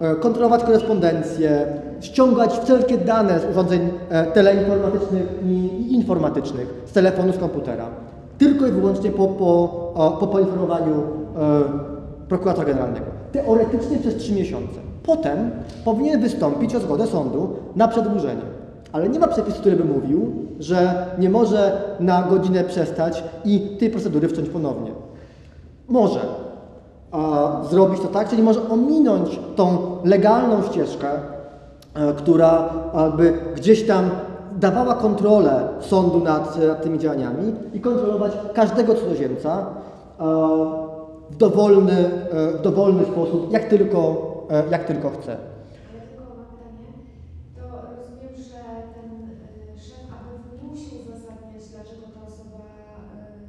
e, kontrolować korespondencję, ściągać wszelkie dane z urządzeń e, teleinformatycznych i informatycznych, z telefonu, z komputera. Tylko i wyłącznie po, po, po poinformowaniu prokuratora generalnego. Teoretycznie przez trzy miesiące. Potem powinien wystąpić o zgodę sądu na przedłużenie. Ale nie ma przepisu, który by mówił, że nie może na godzinę przestać i tej procedury wszcząć ponownie. Może a, zrobić to tak, czyli może ominąć tą legalną ścieżkę, e, która by gdzieś tam dawała kontrolę sądu nad, nad tymi działaniami i kontrolować każdego cudzoziemca e, w dowolny, e, w dowolny sposób, jak tylko, jak tylko chce. Ale tylko mam pytanie. To rozumiem, że ten y, szef ABW musi uzasadniać, dlaczego ta osoba.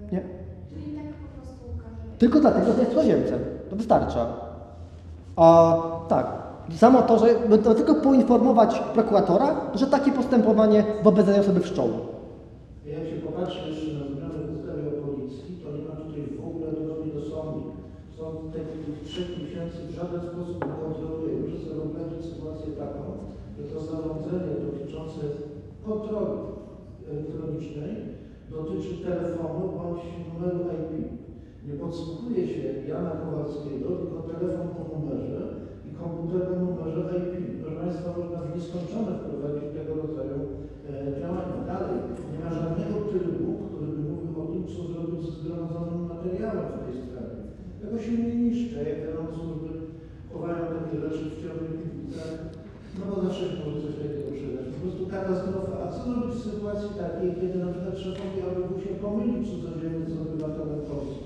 y, Nie. Czyli tak po prostu każe. Tylko dlatego, że jest cudzoziemcem. To wystarcza. A tak. Samo to, że to tylko poinformować prokuratora, że takie postępowanie wobec danej osoby wszczął. Jak się popatrzy jeszcze na zmianę w ustawie o policji, to nie ma tutaj w ogóle drogi do sądu. Sąd tych tych trzech miesięcy w żaden sposób nie kontroluje. Muszę sobie sytuację taką, że to zarządzenie dotyczące kontroli elektronicznej dotyczy telefonu bądź numeru IP. Nie podsłuchuje się Jana Kowalskiego, tylko telefon po numerze i komputer po numerze IP. Proszę Państwa, można w nieskończone wprowadzić tego rodzaju e, działania. Dalej, nie ma żadnego trybu, który by mówił o tym, co zrobić ze zgromadzonym materiałem w tej sprawie. Tego się nie niszczy, jak te nam służby chowają takie rzeczy w piwnicach, no bo zawsze może coś takiego przydać. Po prostu katastrofa. A co zrobić w sytuacji takiej, kiedy na przykład szefowi ABW się pomyli cudzoziemiec z obywatelem Polski?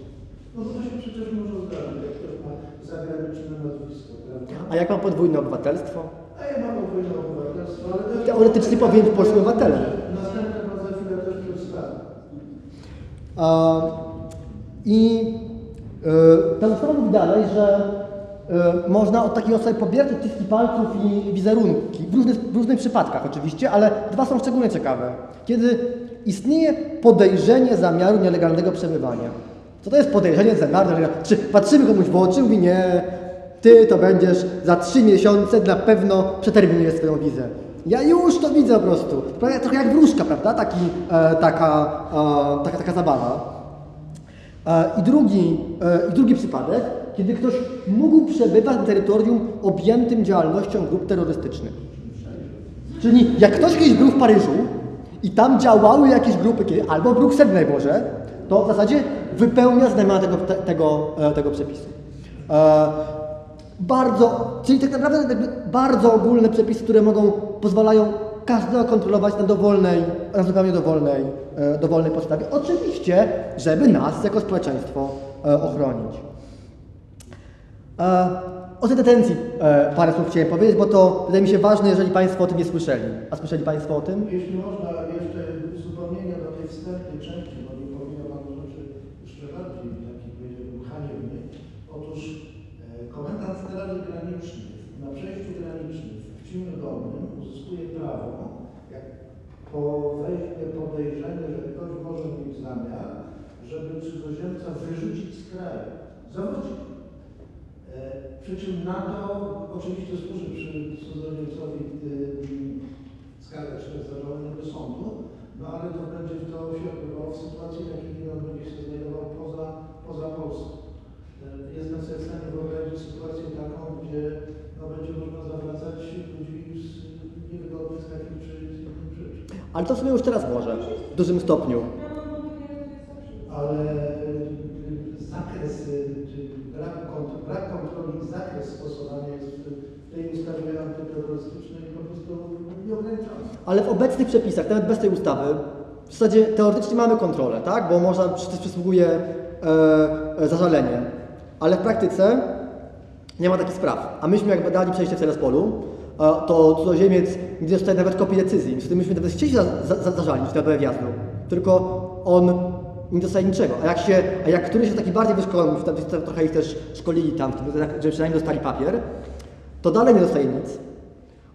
No to się przecież może zdarzyć, jak ktoś ma zagraniczne nazwisko, prawda? A jak ma podwójne obywatelstwo? A ja mam podwójne obywatelstwo, ale też... Teoretycznie powinien być polskim obywatelem. Następne pan za chwilę też przedstawi. A, I y, ta ustawa mówi dalej, że y, można od takiej osoby pobierać odciski palców i wizerunki, w różnych, w różnych przypadkach oczywiście, ale dwa są szczególnie ciekawe. Kiedy istnieje podejrzenie zamiaru nielegalnego przebywania. Co to jest podejrzenie nielegalnego? Czy patrzymy komuś w oczy mówi, nie, ty to będziesz za trzy miesiące na pewno przeterminujesz swoją wizę. Ja już to widzę po prostu. Trochę, jak wróżka, prawda? Taki, e, taka, e, taka, taka zabawa. E, I drugi, e, I drugi przypadek, kiedy ktoś mógł przebywać na terytorium objętym działalnością grup terrorystycznych. Czyli jak ktoś kiedyś był w Paryżu i tam działały jakieś grupy, albo w Brukseli najmorze, to w zasadzie wypełnia znamiona tego, te, tego, e, tego przepisu. E, bardzo, czyli tak naprawdę bardzo ogólne przepisy, które mogą, pozwalają każdego kontrolować na dowolnej, na zupełnie dowolnej, e, dowolnej podstawie. Oczywiście, żeby nas jako społeczeństwo e, ochronić. E, o tej detencji e, parę słów chciałem powiedzieć, bo to wydaje mi się ważne, jeżeli Państwo o tym nie słyszeli. A słyszeli Państwo o tym? Jeśli można jeszcze uzupełnienie do tej wstępnej części, bo nie powiedział Pan o rzeczy jeszcze bardziej takich powiedziałbym haniebnych. Otóż e, komendant Straży Granicznej na przejściu granicznym w Cimie Dolnym uzyskuje prawo, jak po weźmie podejrzenie, że ktoś może mieć zamiar, żeby cudzoziemca wyrzucić z kraju. Zawodzi. E, Przy czym na to oczywiście służy przy cudzoziemcowi y, skarga zażalenie do sądu, no ale to będzie to się odbywało w sytuacji, w jakiej on będzie się znajdował poza, poza Polską. E, Jestem sobie w stanie wyobrazić sytuację taką, gdzie no, będzie można zawracać ludzi z niewygodnych z takich czy. Ale to w sumie już teraz może, w dużym stopniu. ale y, zakres, y, brak, brak kontroli zakres stosowania jest w tej ustawie antyterrorystycznej po prostu nieograniczony. Ale w obecnych przepisach, nawet bez tej ustawy, w zasadzie teoretycznie mamy kontrolę, tak? Bo można, przy- przysługuje e, e, zażalenie. Ale w praktyce nie ma takich spraw. A myśmy jak badali przejście w Cerespolu, to cudzoziemiec nie dostaje nawet kopii decyzji. Tym myśmy nawet chcieli za, za, za, zażalić na BW wjazdu. Tylko on nie dostaje niczego. A jak, się, a jak któryś jest taki bardziej wyszkolony, tam, tam trochę ich też szkolili tam, w tym, że przynajmniej dostali papier, to dalej nie dostaje nic.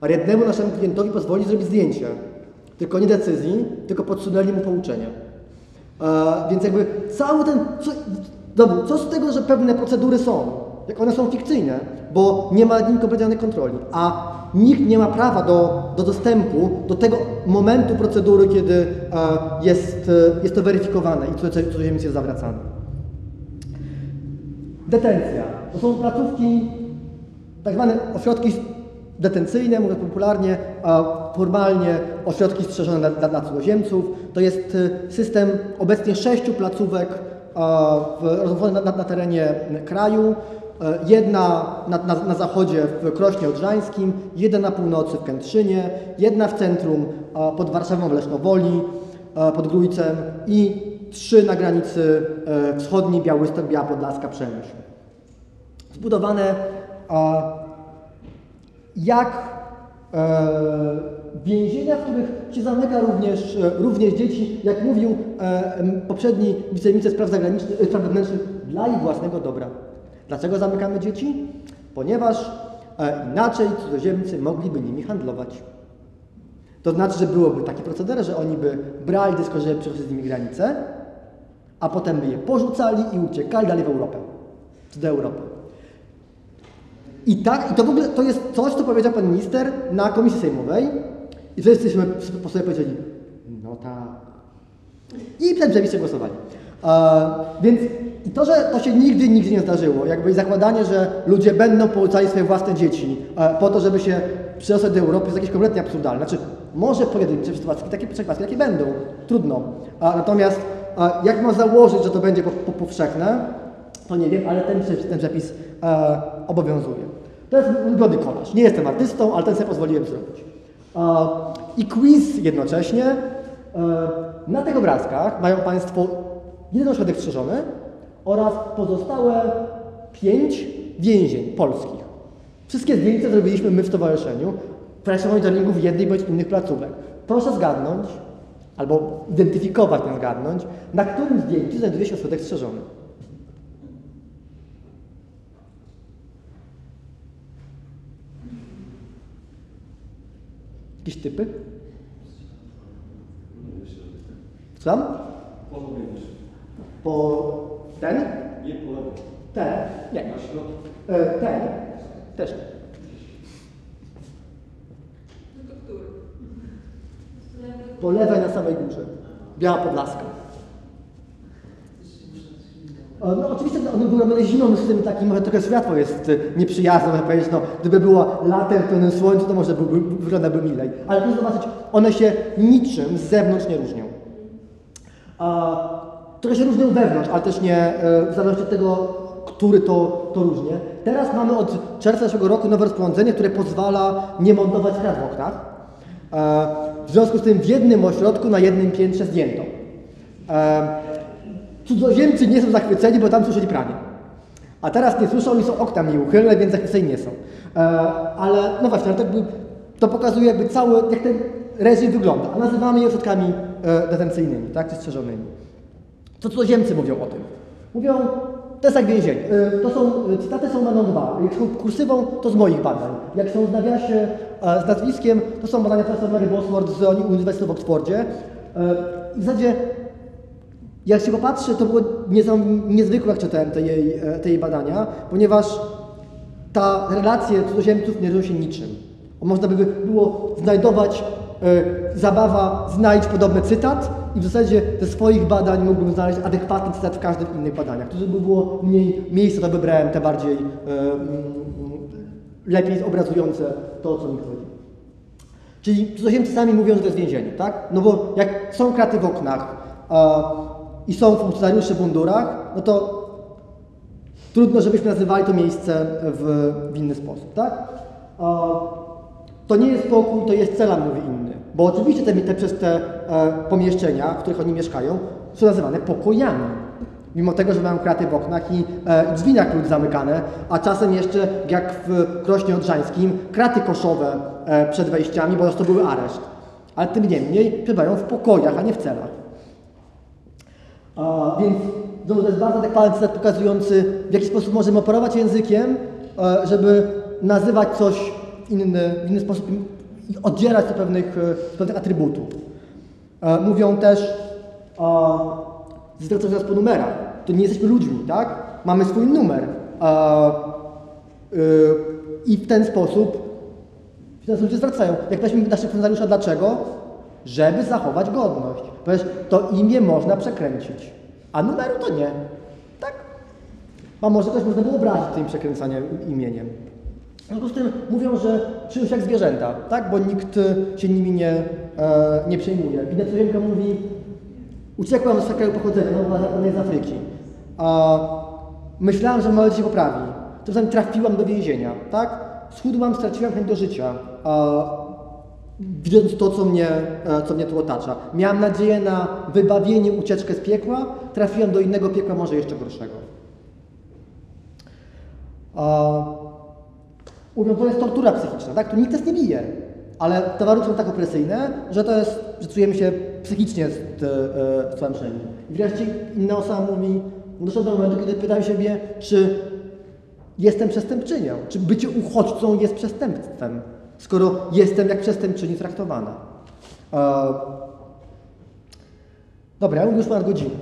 A jednemu naszemu klientowi pozwoli zrobić zdjęcie. Tylko nie decyzji, tylko podsunęli mu pouczenie. E, więc jakby cały ten... Co, dobra, co z tego, że pewne procedury są? Jak one są fikcyjne, bo nie ma nad nim kompletnie żadnej kontroli. A nikt nie ma prawa do, do dostępu do tego momentu procedury, kiedy e, jest, e, jest to weryfikowane i cudzoziemiec jest zawracany. Detencja. To są placówki tak zwane ośrodki detencyjne, mówiąc popularnie, formalnie ośrodki strzeżone dla, dla, cudzoziemców. To jest y, system obecnie sześciu placówek rozłożonych na, na, na terenie kraju. E, Jedna na, na, na zachodzie w Krośnie Odrzańskim, jedna na północy w Kętrzynie, jedna w centrum a, pod Warszawą w Lesznowoli, a, pod Grójcem i trzy na granicy e, wschodniej Białystok, Biała Podlaska, Przemyśl zbudowane jak e, więzienia, w których się zamyka również, e, również dzieci, jak mówił e, poprzedni wiceminister spraw zagranicznych, e, spraw wewnętrznych, dla ich własnego dobra. Dlaczego zamykamy dzieci? Ponieważ e, inaczej cudzoziemcy mogliby nimi handlować. To znaczy, że byłoby taki proceder, że oni by brali dysko, żeby przekroczyć z nimi granicę, a potem by je porzucali i uciekali dalej w Europę. Czy do Europy. I tak, i to w ogóle to jest coś, co powiedział pan minister na komisji sejmowej. I wszyscyśmy po sobie powiedzieli, no tak. I przed przepisem głosowali. E, więc i to, że to się nigdy, nigdy nie zdarzyło, jakby zakładanie, że ludzie będą pouczali swoje własne dzieci e, po to, żeby się przeniosły do Europy jest jakieś kompletnie absurdalne. Znaczy, może pojedyncze przypadki, takie przypadki, jakie będą, trudno. A, natomiast a, jak mam założyć, że to będzie po, po, powszechne, to nie wiem, ale ten ten przepis e, obowiązuje. To jest ulubiony kolaż. Nie jestem artystą, ale ten sobie pozwoliłem zrobić. E, I quiz jednocześnie. E, na tych obrazkach mają Państwo jeden ośrodek strzeżony oraz pozostałe pięć więzień polskich. Wszystkie zdjęcia zrobiliśmy my w stowarzyszeniu w trakcie monitoringu w jednej bądź innych placówek. Proszę zgadnąć, albo identyfikować, nie zgadnąć, na którym zdjęciu znajduje się ośrodek strzeżony. Jakieś typy? Słucham? Po ten? Nie po lewo. Ten? Nie. Na środku. E, ten? Też nie. No to który? Po lewej na samej górze. Biała Podlaska. E, No oczywiście one były robione zimą, z tym takim, może trochę światło jest e, nieprzyjazne, można powiedzieć, no gdyby było latem w pełnym słońcu, to może byłby, wyglądałby milej. Ale proszę zobaczyć, one się niczym z zewnątrz nie różnią. A, trochę się różnią wewnątrz, ale też nie e, w zależności od tego, który to, to różnie. Teraz mamy od czerwca zeszłego roku nowe rozporządzenie, które pozwala nie montować krat w oknach. E, w związku z tym w jednym ośrodku na jednym piętrze zdjęto. E, cudzoziemcy nie są zachwyceni, bo tam słyszeli pranie. A teraz nie słyszą i są okna mniej uchylne, więc zachwyceni nie są. Ale no właśnie, ale to, jakby, to pokazuje jakby cały, jak ten reżim wygląda. A nazywamy je ośrodkami detencyjnymi, tak, czy strzeżonymi. Co cudzoziemcy mówią o tym? Mówią, to jest jak więzienie. E, To są, e, cytaty są będą dwa. Jak są kursywą, to z moich badań. Jak są w nawiasie z nazwiskiem, to są badania profesor Mary Bosworth z Uniwersytetu w Oksfordzie. E, I w zasadzie jak się popatrzy, to było niezwykłe, jak czytałem te jej, e, te jej badania, ponieważ ta relacje cudzoziemców nie różni się niczym. Można by było znajdować e, zabawa, znajdź podobny cytat i w zasadzie ze swoich badań mógłbym znaleźć adekwatny cytat w każdym innych badaniach. To, żeby było mniej miejsca, to wybrałem te bardziej mm, lepiej obrazujące to, o co mi chodzi. Czyli cudzoziemcy sami mówią, że to jest więzienie, tak? No bo jak są kraty w oknach e, i są funkcjonariusze w mundurach, no to trudno, żebyśmy nazywali to miejsce w, w inny sposób, tak? E, to nie jest pokój, to jest cela, mówi inny. Bo oczywiście te, te, przez te e, pomieszczenia, w których oni mieszkają, są nazywane pokojami. Mimo tego, że mają kraty w oknach i e, drzwi na klucz zamykane, a czasem jeszcze, jak w Krośnie Odrzańskim, kraty koszowe e, przed wejściami, bo to były areszt. Ale tym niemniej przebywają w pokojach, a nie w celach. A, więc znowu to jest bardzo adekwatny cytat pokazujący, w jaki sposób możemy operować językiem, e, żeby nazywać coś w inny, w inny sposób oddzierać do pewnych, e, pewnych atrybutów. E, Mówią też, e, zwracam się nas po numerach, to nie jesteśmy ludźmi, tak? Mamy swój numer. I w ten sposób w ten zwracają. Jak weźmiemy naszych funkcjonariusza, dlaczego? Żeby zachować godność. Ponieważ to imię można przekręcić, a numeru to nie. Tak? A może też można było obrazić tym przekręcaniem imieniem. W związku z tym mówią, że czują się jak zwierzęta, tak? Bo nikt e, się nimi nie, e, nie przejmuje. Widać, Coziemka mówi, uciekłam z takiego pochodzenia, no bo z Afryki. A myślałam, że moje się poprawi. Czasem trafiłam do więzienia, tak? Schudłam, straciłam chęć do życia. A, widząc to, co mnie, e, co mnie tu otacza. Miałam nadzieję na wybawienie, ucieczkę z piekła, trafiłam do innego piekła, może jeszcze gorszego. A, to jest tortura psychiczna, tak? Tu nikt nas nie bije, ale te warunki są tak opresyjne, że to jest, że czujemy się psychicznie z, e, stłamszeni. I wreszcie inna osoba mówi, doszło do momentu, kiedy pytam siebie, czy jestem przestępczynią, czy bycie uchodźcą jest przestępstwem, skoro jestem jak przestępczyni traktowana. E, dobra, ja mówię już ponad godzinę,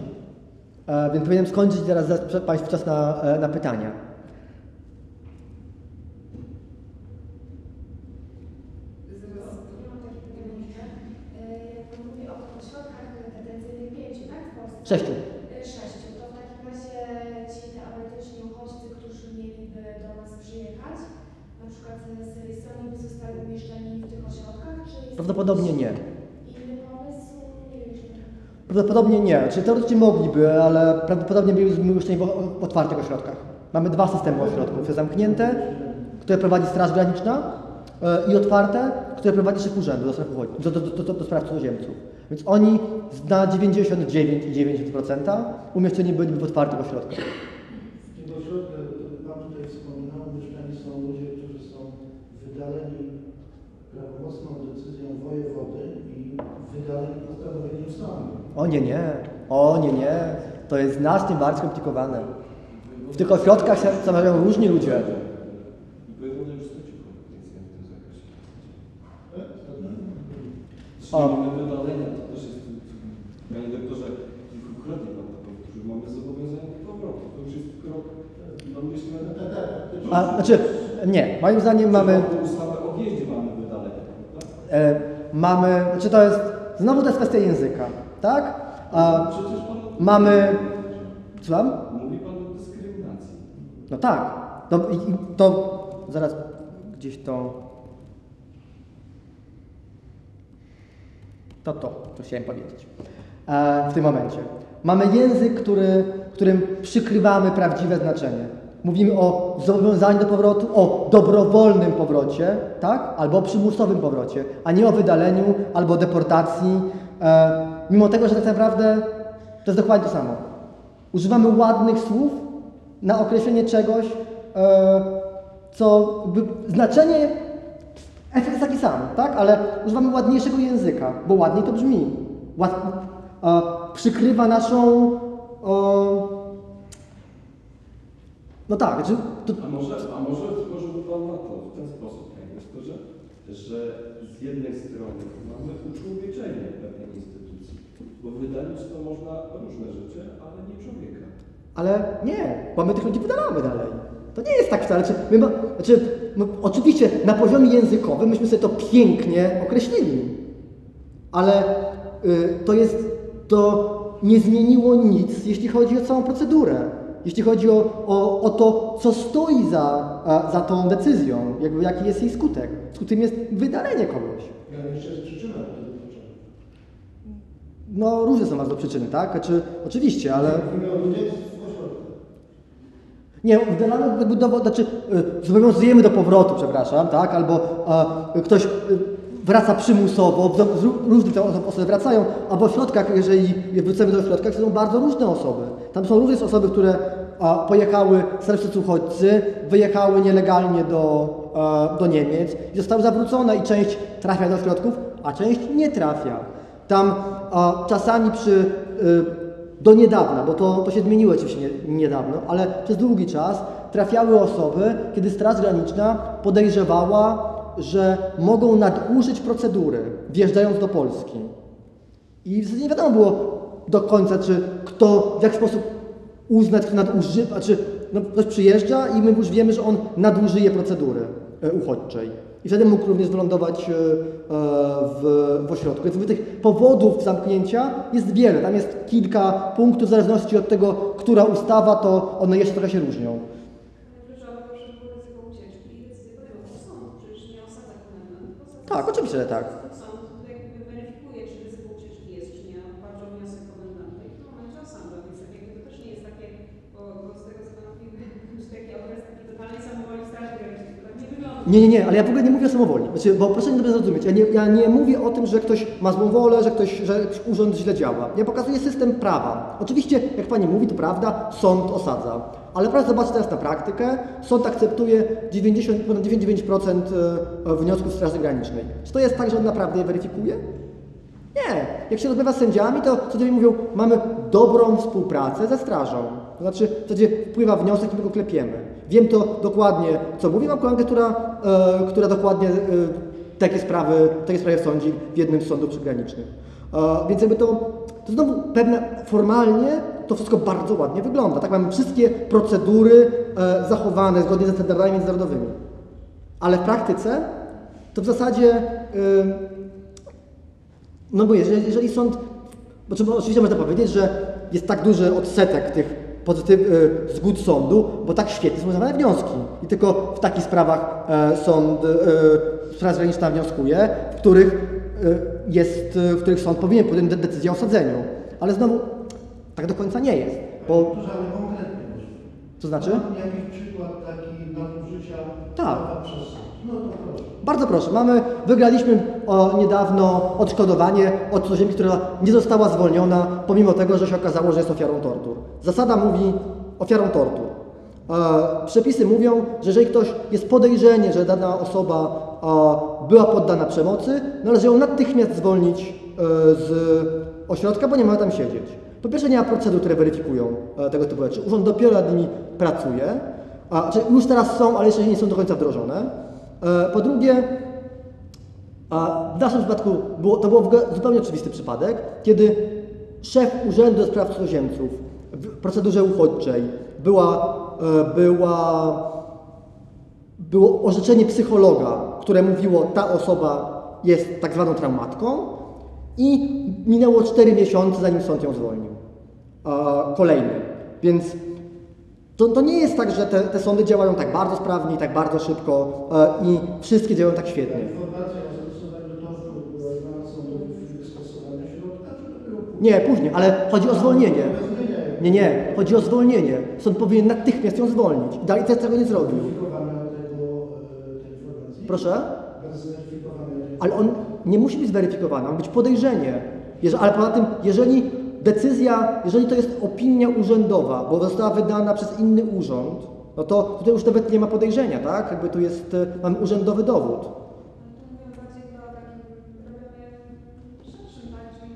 e, więc powinienem skończyć teraz dać Państwu czas na, e, na pytania. Ja mam takie pytanie jeszcze. E, Jak Pan mówi o ośrodkach detencyjnych pięciu, tak? W Polsce? Sześciu. Sześciu. To w takim razie ci teoretyczni uchodźcy, którzy mieliby do nas przyjechać, na przykład z Syrii, sami by zostali umieszczeni w tych ośrodkach, czy Prawdopodobnie nie. inny pomysł? Nie wiem, czy Prawdopodobnie nie. Czyli teoretycznie mogliby, ale prawdopodobnie byliby umieszczeni w otwartych ośrodkach. Mamy dwa systemy ośrodków. Te zamknięte, które prowadzi Straż Graniczna i otwarte, które prowadzi szef urzędu do spraw, uchodź- do, do, do, do, do spraw cudzoziemców. Więc oni na 99,9% umieszczeni byliby w otwartych ośrodkach. W tym ośrodku, Pan tutaj wspominał, mieszkani są ludzie, którzy są wydaleni prawomocną decyzją wojewody i wydaleni postanowieniem sądu. O nie, nie. O nie, nie. To jest znacznie bardziej skomplikowane. W tych ośrodkach się zamawiają różni ludzie. Wojewoda już stracił kompetencje w tym zakresie. Mamy wydalenia, to też jest, panie doktorze, kilkukrotnie pan to powtórzył, mamy zobowiązanie do powrotu. To już jest krok do myślenia. A, znaczy, nie. Moim zdaniem mamy... Mamy ustawę o wjeździe, mamy wydalenia? E, mamy, znaczy to jest, znowu to jest kwestia języka, tak? A, Przecież pan... mamy, słucham? Mówi pan o dyskryminacji. No tak, no, i to, zaraz gdzieś to, to to, to chciałem powiedzieć e, w tym momencie. Mamy język, który, którym przykrywamy prawdziwe znaczenie. Mówimy o zobowiązaniu do powrotu, o dobrowolnym powrocie, tak? Albo o przymusowym powrocie, a nie o wydaleniu albo deportacji, e, mimo tego, że tak naprawdę to jest dokładnie to samo. Używamy ładnych słów na określenie czegoś, e, co znaczenie, efekt jest taki sam, tak? Ale używamy ładniejszego języka, bo ładniej to brzmi. Ład, e, przykrywa naszą. E, no tak, znaczy, to, A może, a może spojrzałby Pan na to w ten sposób, panie doktorze, że z jednej strony mamy uczłowieczenie pewnej instytucji, bo wydalić to można różne rzeczy, ale nie człowieka. ale nie, bo my tych ludzi wydalamy dalej. To nie jest tak wcale. Znaczy, my, znaczy, my, oczywiście na poziomie językowym myśmy sobie to pięknie określili, ale y, to jest, to nie zmieniło nic, jeśli chodzi o całą procedurę. Jeśli chodzi o, o, o to, co stoi za, a, za tą decyzją, jakby jaki jest jej skutek. Skutkiem jest wydalenie kogoś. Ja jeszcze jest przyczyna. No różne są bardzo przyczyny, tak? Znaczy, oczywiście, ale... Mówimy o ludziach w ośrodkach. Nie, dowód, znaczy y, zobowiązujemy do powrotu, przepraszam, tak? Albo y, ktoś y, wraca przymusowo, różne te osoby, wracają, a w ośrodkach, jeżeli wrócimy do ośrodka, są bardzo różne osoby. Tam są różne osoby, które a, pojechały, starszy uchodźcy, wyjechały nielegalnie do, e, do Niemiec i zostały zawrócone i część trafia do ośrodków, a część nie trafia. Tam a, czasami przy y, do niedawna, bo to, to się zmieniło oczywiście nie, niedawno, ale przez długi czas trafiały osoby, kiedy Straż Graniczna podejrzewała, że mogą nadużyć procedury, wjeżdżając do Polski. I w zasadzie nie wiadomo było do końca, czy kto, w jaki sposób uznać, kto nadużywa, czy no, ktoś przyjeżdża i my już wiemy, że on nadużyje procedury e, uchodźczej. I wtedy mógł również wylądować e, w, w ośrodku. Więc tych powodów zamknięcia jest wiele. Tam jest kilka punktów, w zależności od tego, która ustawa, to one jeszcze trochę się różnią. Kluczowe to, że było ryzyko ucieczki i decyzję podejmował sąd. Przecież nie osadza komendant, tylko osadza Tak, oczywiście, że tak. Sąd tutaj jakby weryfikuje, czy ryzyko ucieczki jest, czy nie, oparł o wniosek komendanta i w tym momencie osadza, więc tak jakby to też nie jest takie, bo, bo z tego co pan mówił, taki okres takiej totalnej samowoli straży granicznej, to tak nie. Nie, nie, nie, ale ja w ogóle nie mówię o samowoli. Znaczy, bo proszę mnie dobrze zrozumieć, ja nie, ja nie mówię o tym, że ktoś ma złą wolę, że ktoś, że urząd źle działa. Ja pokazuję system prawa. Oczywiście, jak pani mówi, to prawda, sąd osadza. Ale proszę zobaczyć teraz na praktykę. Sąd akceptuje 90, ponad 99% e, wniosków Straży Granicznej. Czy to jest tak, że on naprawdę je weryfikuje? Nie. Jak się rozmawia z sędziami, to sędziowie mówią, mamy dobrą współpracę ze strażą. To znaczy, w zasadzie wpływa wniosek i my go klepiemy. Wiem to dokładnie, co mówi. Mam koleżankę, która, e, która dokładnie e, takie, sprawy, takie sprawy sądzi w jednym z sądów przygranicznych. E, więc jakby to, to znowu pewne, formalnie to wszystko bardzo ładnie wygląda. Tak mamy wszystkie procedury e, zachowane zgodnie ze standardami międzynarodowymi. Ale w praktyce to w zasadzie ym, no bo jeżeli, jeżeli sąd, bo oczywiście można powiedzieć, że jest tak duży odsetek tych pozytyw, y, zgód sądu, bo tak świetnie są wydawane wnioski. I tylko w takich sprawach e, sąd, e, Straż Graniczna wnioskuje, w których e, jest, e, w których sąd powinien podjąć de- decyzję o osadzeniu. Ale znowu, tak do końca nie jest, bo, to znaczy? Jakiś przykład taki nadużycia Tak. przez sąd? No to proszę. Bardzo proszę, mamy, wygraliśmy o, niedawno odszkodowanie od cudzoziemki, która nie została zwolniona, pomimo tego, że się okazało, że jest ofiarą tortur. Zasada mówi ofiarą tortur. E, przepisy mówią, że jeżeli ktoś jest podejrzenie, że dana osoba e, była poddana przemocy, należy ją natychmiast zwolnić e, z ośrodka, bo nie ma tam siedzieć. Po pierwsze nie ma procedur, które weryfikują e, tego typu rzeczy. Urząd dopiero nad nimi pracuje, a, czy już teraz są, ale jeszcze nie są do końca wdrożone. E, Po drugie, w naszym przypadku było, to był zupełnie oczywisty przypadek, kiedy szef Urzędu do Spraw Cudzoziemców w procedurze uchodźczej była, e, była, było orzeczenie psychologa, które mówiło, ta osoba jest tak zwaną traumatką i minęło 4 miesiące, zanim sąd ją zwolnił. E, Kolejny. Więc to, to nie jest tak, że te, te sądy działają tak bardzo sprawnie tak bardzo szybko e, i wszystkie działają tak świetnie. Nie, później, ale chodzi o zwolnienie. Nie, nie, chodzi o zwolnienie. Sąd powinien natychmiast ją zwolnić. I dalej tego nie zrobił. E? Proszę? Ale on nie musi być zweryfikowany, ma być podejrzenie. Jeże, ale poza tym, jeżeli decyzja, jeżeli to jest opinia urzędowa, bo została wydana przez inny urząd, no to tutaj już nawet nie ma podejrzenia, tak? Jakby tu jest, e, mamy urzędowy dowód. Ale to mówię bardziej o takim problemie szerszym, tak, czyli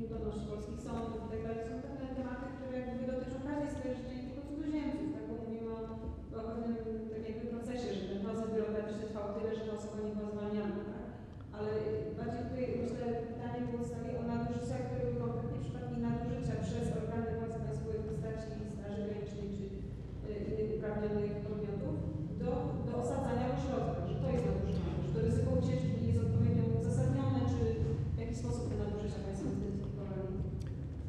niegodność polskich sądów i tak dalej. Są pewne tematy, które jakby dotyczą każdej sfery życia i tylko cudzoziemców, tak, bo mówimy o, o pewnym tak jakby procesie, że ten proces biurokratyczny trwał tyle, że ta osoba nie była zwalniana, tak. Ale bardziej tutaj myślę pytanie było stawione o nadużycia, które były konkretnie przypadki nadużycia przez organy władzy państwowej w postaci Straży Granicznej czy y, innych uprawnionych podmiotów do, do osadzania w ośrodkach, że to jest nadużywanie, że to ryzyko ucieczki nie jest odpowiednio uzasadnione, czy w jaki sposób te nadużycia Państwo zidentyfikowali?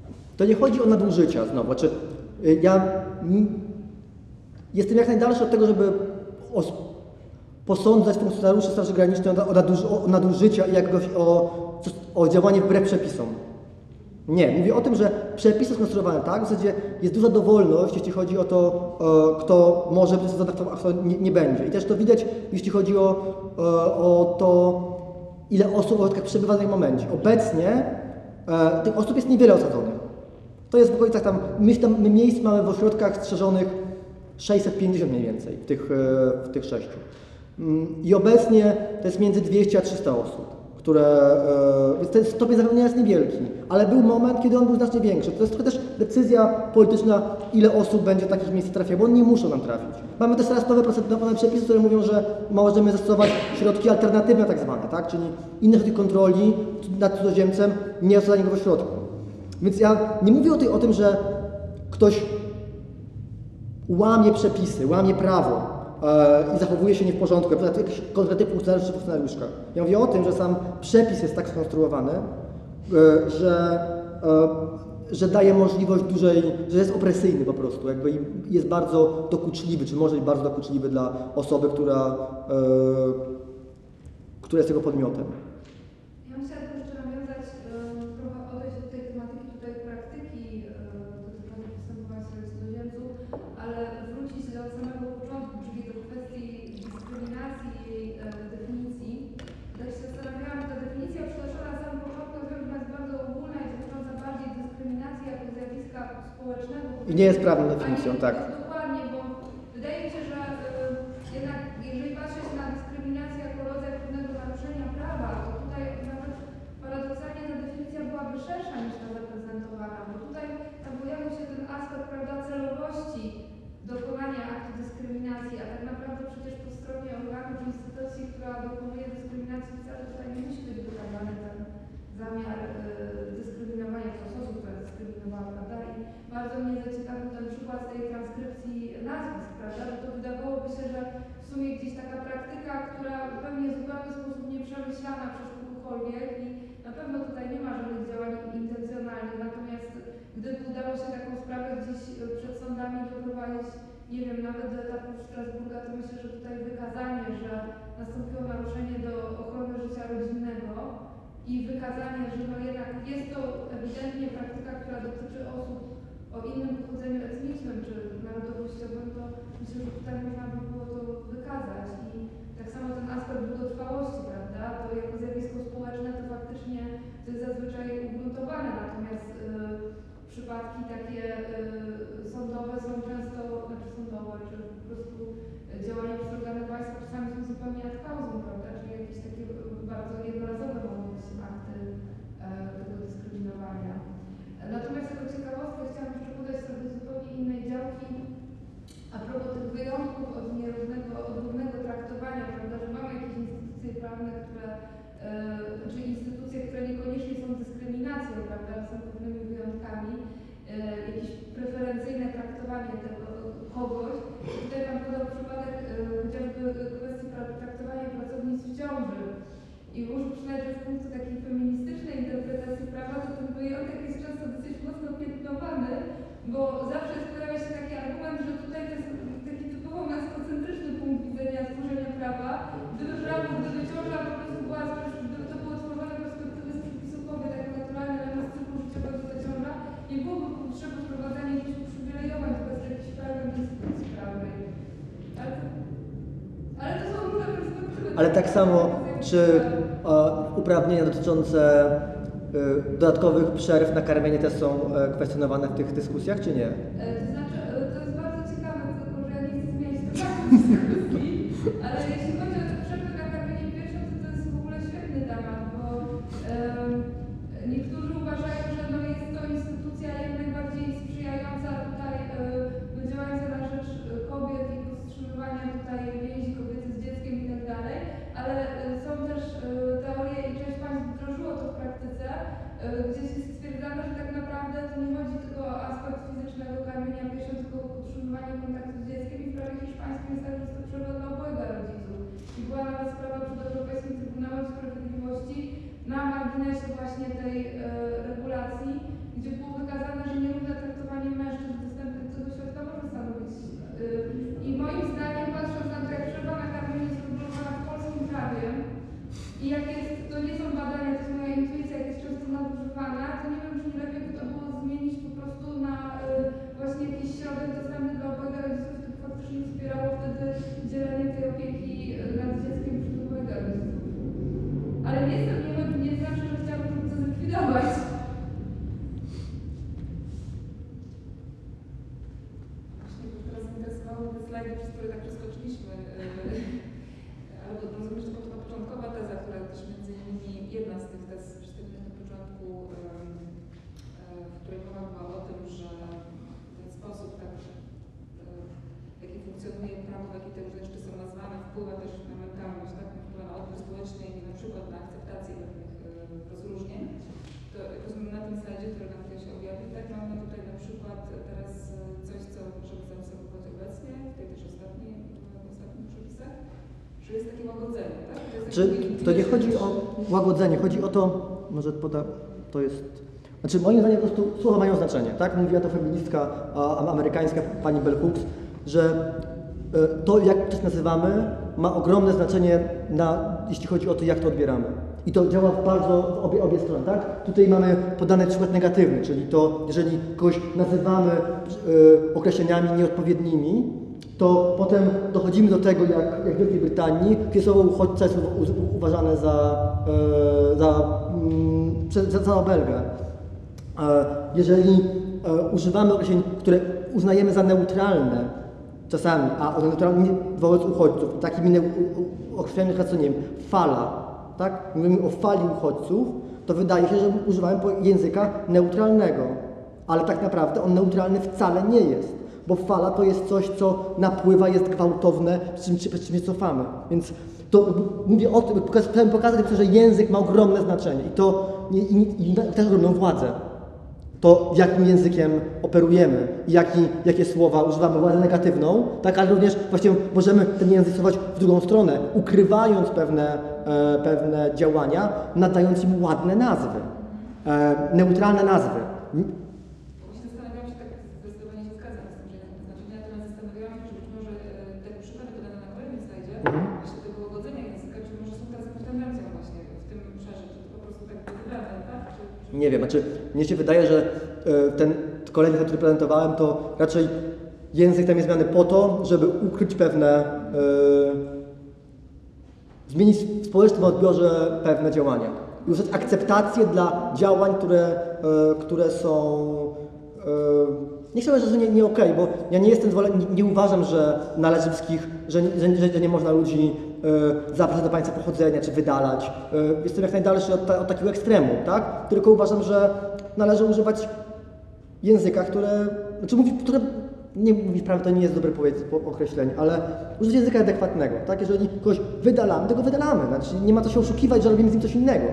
To nie chodzi o nadużycia znowu. Znaczy, y, ja jestem jak najdalszy od tego, żeby os- posądzać funkcjonariuszy Straży Granicznej o, naduż- o nadużycia i jakiegoś o, o działanie wbrew przepisom. Nie, mówię o tym, że przepisy skonstruowane tak, w zasadzie jest duża dowolność, jeśli chodzi o to, kto może być zadawcą, a kto nie, będzie. I też to widać, jeśli chodzi o, o to, ile osób w ośrodkach przebywa w danym momencie. Obecnie e, tych osób jest niewiele osadzonych. To jest w okolicach tam, my, tam, my miejsc mamy w ośrodkach strzeżonych 650 mniej więcej, w tych, e, w tych sześciu. Mm, I obecnie to jest między 200 a 300 osób, które, e, więc ten stopień zapewnienia jest niewielki, ale był moment, kiedy on był znacznie większy. To jest trochę też decyzja polityczna, ile osób będzie do takich miejsc trafiać, bo oni nie muszą nam trafić. Mamy też teraz nowe procedowane przepisy, które mówią, że możemy zastosować środki alternatywne tak zwane, tak? czyli inne środki kontroli nad cudzoziemcem, nie osadzanie go w ośrodku. Więc ja nie mówię o, tej, o tym, że ktoś łamie przepisy, łamie prawo e, i zachowuje się nie w porządku, na przykład jakiś konkretny funkcjonariusz czy funkcjonariuszka. Ja mówię o tym, że sam przepis jest tak skonstruowany, e, że, e, że daje możliwość dużej, że jest opresyjny po prostu, jakby jest bardzo dokuczliwy, czy może być bardzo dokuczliwy dla osoby, która, która jest jego podmiotem. Ja bym chciała tylko jeszcze nawiązać, e, trochę odejść od tej tematyki tutaj praktyki e, dotyczącej postępowania w sprawie cudzoziemców, ale wrócić do samego początku, czyli do kwestii dyskryminacji i jej e, definicji. Tak się zastanawiałam, ta definicja przytoczona na samym początku wiem, jest bardzo ogólna i dotycząca bardziej dyskryminacji jako zjawiska I nie jest prawną definicją, tak. Dokładnie, bo wydaje mi się, że y, jednak jeżeli patrzeć na dyskryminację jako rodzaj pewnego naruszenia prawa, to tutaj nawet paradoksalnie ta definicja byłaby szersza niż ta zaprezentowana, bo tutaj pojawił się ten aspekt prawda, celowości dokonania aktu dyskryminacji, a tak naprawdę przecież po stronie organu czy instytucji, która dokonuje dyskryminacji wcale tutaj nie musi być wykazany ten zamiar y, dyskryminowania przez osobę, która jest dyskryminowana, prawda? I bardzo mnie zaciekawił ten przykład tej transkrypcji nazwisk, prawda? Że to wydawałoby się, że w sumie gdzieś taka praktyka, która pewnie w zupełny sposób nieprzemyślana przez kogokolwiek i na pewno tutaj nie ma żadnych działań intencjonalnych, natomiast gdyby udało się taką sprawę gdzieś y, przed sądami doprowadzić, nie wiem, nawet do etapu Strasburga, to myślę, że tutaj wykazanie, że nastąpiło naruszenie do ochrony życia rodzinnego, i wykazanie, że no jednak jest to ewidentnie praktyka, która dotyczy osób o innym pochodzeniu etnicznym czy narodowościowym, to myślę, że tutaj można by było to wykazać. I tak samo ten aspekt długotrwałości, prawda, to jako zjawisko społeczne to faktycznie to jest zazwyczaj ugruntowane, natomiast y, przypadki takie y, sądowe są często, znaczy sądowe, czy po prostu działania przez organy państwa czasami są zupełnie ad causum, prawda, czyli jakieś takie y, bardzo jednorazowe mogą być akty tego dyskryminowania. Natomiast jako ciekawostkę chciałam jeszcze podać sobie zupełnie innej działki a propos tych wyjątków od nierównego, od równego traktowania, prawda, że mamy jakieś instytucje prawne, które, e, czy instytucje, które niekoniecznie są dyskryminacją, prawda, są pewnymi wyjątkami, e, jakieś preferencyjne traktowanie tego kogoś. Tutaj Pan podał przypadek e, chociażby kwestii traktowania pracownic w ciąży. I przyznać, że z punktu takiej feministycznej interpretacji prawa, to ten wyjątek jest często dosyć mocno piętnowany, bo zawsze pojawia się taki argument, że tutaj to jest taki typowo męskocentryczny punkt widzenia tworzenia prawa. Gdyby prawo, gdyby ciąża po prostu była, gdyby to było tworzone perspektywy przepisów kobiet, jako naturalny element cyklu życiowego ta ciąża, nie byłoby potrzeby wprowadzania jakichś uprzywilejowań wobec jakichś pełnych instytucji prawnej. Ale, ale to są różne perspektywy. Ale tak samo, czy e, uprawnienia dotyczące e, dodatkowych przerw na karmienie też są e, kwestionowane w tych dyskusjach, czy nie? To znaczy, to jest bardzo ciekawe, tylko że ja nie chcę zmieniać tematu dyskusji, ale jeśli chodzi o te przerwy na karmienie piersią, to to jest w ogóle świetny temat, bo em, niektórzy uważają, że no jest to instytucja jak najbardziej sprzyjająca tutaj, e, no działająca na rzecz e, kobiet i powstrzymywania tutaj więzi kobiety z dzieckiem i tak dalej, ale e, są też e, teorie i część państw wdrożyło to w praktyce, e, gdzie jest stwierdzane, że tak naprawdę to nie chodzi tylko o aspekt fizycznego karmienia piersią, tylko o utrzymywanie kontaktu z dzieckiem i w prawie hiszpańskim jest tak, że jest to przerwa dla obojga rodziców. I była nawet sprawa przed Europejskim Trybunałem Sprawiedliwości na marginesie właśnie tej e, regulacji, gdzie było wykazane, że nierówne traktowanie mężczyzn dostępnych do tego środka może stanowić. E, I moim zdaniem, patrząc na to, jak przerwa na karmienie jest regulowana w jaki te różne rzeczy są nazwane, wpływa też na mentalność, tak? wpływa na odbiór społeczny i na przykład na akceptację pewnych e, rozróżnień. To jak rozumiem na tym slajdzie, który nam tutaj się objawił, tak mamy tutaj na przykład teraz e, coś, co możemy zaobserwować obecnie, w tej też ostatniej, w ostatnich przepisach, że jest takie łagodzenie, tak? To nie chodzi o łagodzenie, chodzi o to, może poda, to jest, znaczy moim zdaniem po prostu słowa mają znaczenie, tak? Mówiła to feministka a, amerykańska pani Bell Hooks, że e, to jak coś nazywamy ma ogromne znaczenie na, jeśli chodzi o to, jak to odbieramy. I to działa bardzo w obie, obie strony, tak? Tutaj mamy podany przykład negatywny, czyli to, jeżeli kogoś nazywamy e, określeniami nieodpowiednimi, to potem dochodzimy do tego, jak, jak w Wielkiej Brytanii, gdzie słowo uchodźca jest uważane za, e, za, mm, prze- za, za obelgę. E, jeżeli e, używamy określeń, które uznajemy za neutralne czasami, a one neutralne wobec uchodźców, takimi określeniami, jak co nie wiem, fala, tak? Mówimy o fali uchodźców, to wydaje się, że używamy języka neutralnego, ale tak naprawdę on neutralny wcale nie jest, bo fala to jest coś, co napływa, jest gwałtowne, z czym, przed czym się cofamy. Więc to mówię o tym, chciałem pokazać, że język ma ogromne znaczenie i to i, i, i też ogromną władzę. To jakim językiem operujemy i jaki, jakie słowa używamy, władzę negatywną, tak, ale również właśnie możemy ten język stosować w drugą stronę, ukrywając pewne, e, pewne działania, nadając im ładne nazwy, e, neutralne nazwy. Właśnie zastanawiałam się, tak zdecydowanie się zgadzam z tym, że jednak znaczenie, natomiast zastanawiałam się, czy być może e, te przykłady podane na kolejnym slajdzie, Mhm. właśnie tego łagodzenia języka, czy może są teraz jakąś tendencją właśnie w tym obszarze, czy to po prostu tak było wybrane, tak? Czy, czy... Nie wiem, znaczy mnie się wydaje, że e, ten kolejny, który prezentowałem, to raczej język tam jest zmiany po to, żeby ukryć pewne, e, zmienić w społecznym odbiorze pewne działania. I uzyskać akceptację dla działań, które, e, które są e, nie chcę że nie, nie okej, bo ja nie jestem zwolen, nie, nie uważam, że należy wszystkich, że, że, że nie można ludzi e, zapraszać do państwa pochodzenia czy wydalać. E, jestem jak najdalszy od, ta, od takiego ekstremu, tak? Tylko uważam, że należy używać języka, które, znaczy mówi, które nie mówić prawdę, to nie jest dobre określenie, ale użyć języka adekwatnego, tak? Jeżeli kogoś wydalamy, to go wydalamy, znaczy nie ma to się oszukiwać, że robimy z nim coś innego,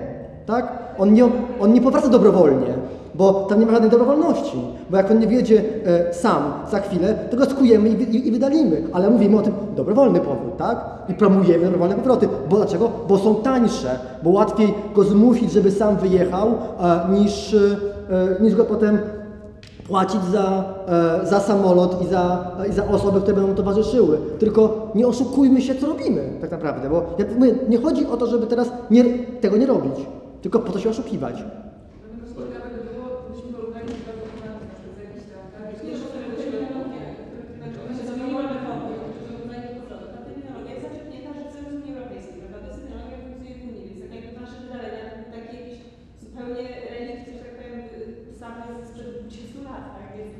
tak? On nie, on nie powraca dobrowolnie, bo tam nie ma żadnej dobrowolności, bo jak on nie wiedzie e, sam za chwilę, to go skujemy i, i, i wydalimy, ale mówimy o tym dobrowolny powrót, tak? I promujemy dobrowolne powroty, bo dlaczego? Bo są tańsze, bo łatwiej go zmusić, żeby sam wyjechał, e, niż, e, niż go potem płacić za, e, za samolot i za, i za osoby, które będą towarzyszyły. Tylko nie oszukujmy się, co robimy tak naprawdę, bo ja nie chodzi o to, żeby teraz nie, tego nie robić, tylko po to się oszukiwać. Dlatego się ciekawe by było, gdybyśmy porównali dwa dokumenty, na przykład z jakichś tam, tak? Nie, że to będzie terminologia. Znaczy, one się zmieniły metody, że uznaje porządek. Ta terminologia jest zaczerpnięta z Unii Europejskiej, prawda? To jest terminologia, która funkcjonuje w Unii, więc tak jakby nasze wydalenia, takie jakieś zupełnie relikt, że tak powiem, same sprzed 20 lat, tak? Więc,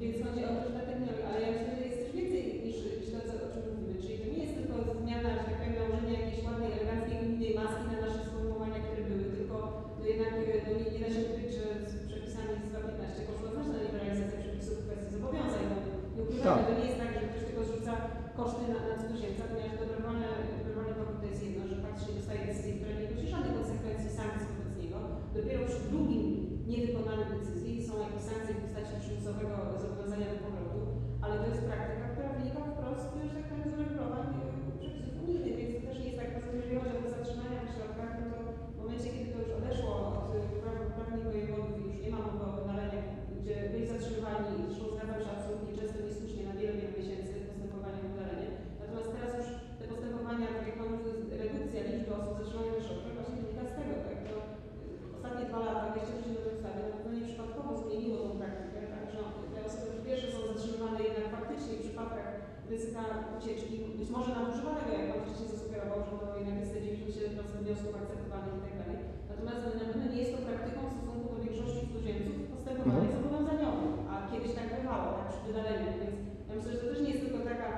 więc chodzi o to, że ta terminologia, ale ja myślę, że jest coś więcej niż, niż to, co, o czym mówimy. Czyli to nie jest tylko zmiana, że tak powiem, nałożenia jakiejś ładnej, eleganckiej, unijnej maski na nasze sformułowania, które były, tylko no jednak no nie, nie da się ukryć, że z przepisami z 2015 poszła znaczna liberalizacja przepisów w kwestii zobowiązań. No, nie ukrywajmy, Tak. to nie jest tak, że ktoś tylko zrzuca koszty na, na cudzoziemca, ponieważ dobrowolne, dobrowolny powrót to jest jedno, że faktycznie dostaje decyzję, która nie nosi żadnych konsekwencji sankcji wobec niego. Dopiero przy drugim niewykonaniu decyzji są jakieś sankcje w postaci przymusowego zobowiązania do powrotu, ale to jest praktyka, która wynika wprost, że tak powiem, z uregulowań e, przepisów unijnych, więc to też nie jest tak, prostu, jeżeli chodzi o zatrzymania w środkach, no to w momencie, kiedy to już odeszło od e, praw prawnych wojewodów i już nie ma mowy o wydaleniach, gdzie byli zatrzymywani, zresztą zgadzam się absolutnie często niesłusznie na wiele, wiele miesięcy postępowania o wydalenie. Natomiast teraz już te postępowania, tak jak pan mówił, redukcja liczby osób zatrzymanych w środkach właśnie wynika z tego, tak? To, y, ostatnie dwa lata, wejście w życie nowej ustawy, na pewno nieprzypadkowo zmieniło tą praktykę, tak, że te osoby po pierwsze są zatrzymywane jednak faktycznie w przypadkach ryzyka ucieczki, być może nadużywanego, jak pan wcześniej zasugerował, że to jednak jest te 97% wniosków akceptowanych i tak dalej. Natomiast na pewno nie jest to praktyką w stosunku do większości cudzoziemców w postępowaniach zobowiązaniowych, a kiedyś tak bywało, tak przy wydaleniu, więc ja myślę, że to też nie jest tylko taka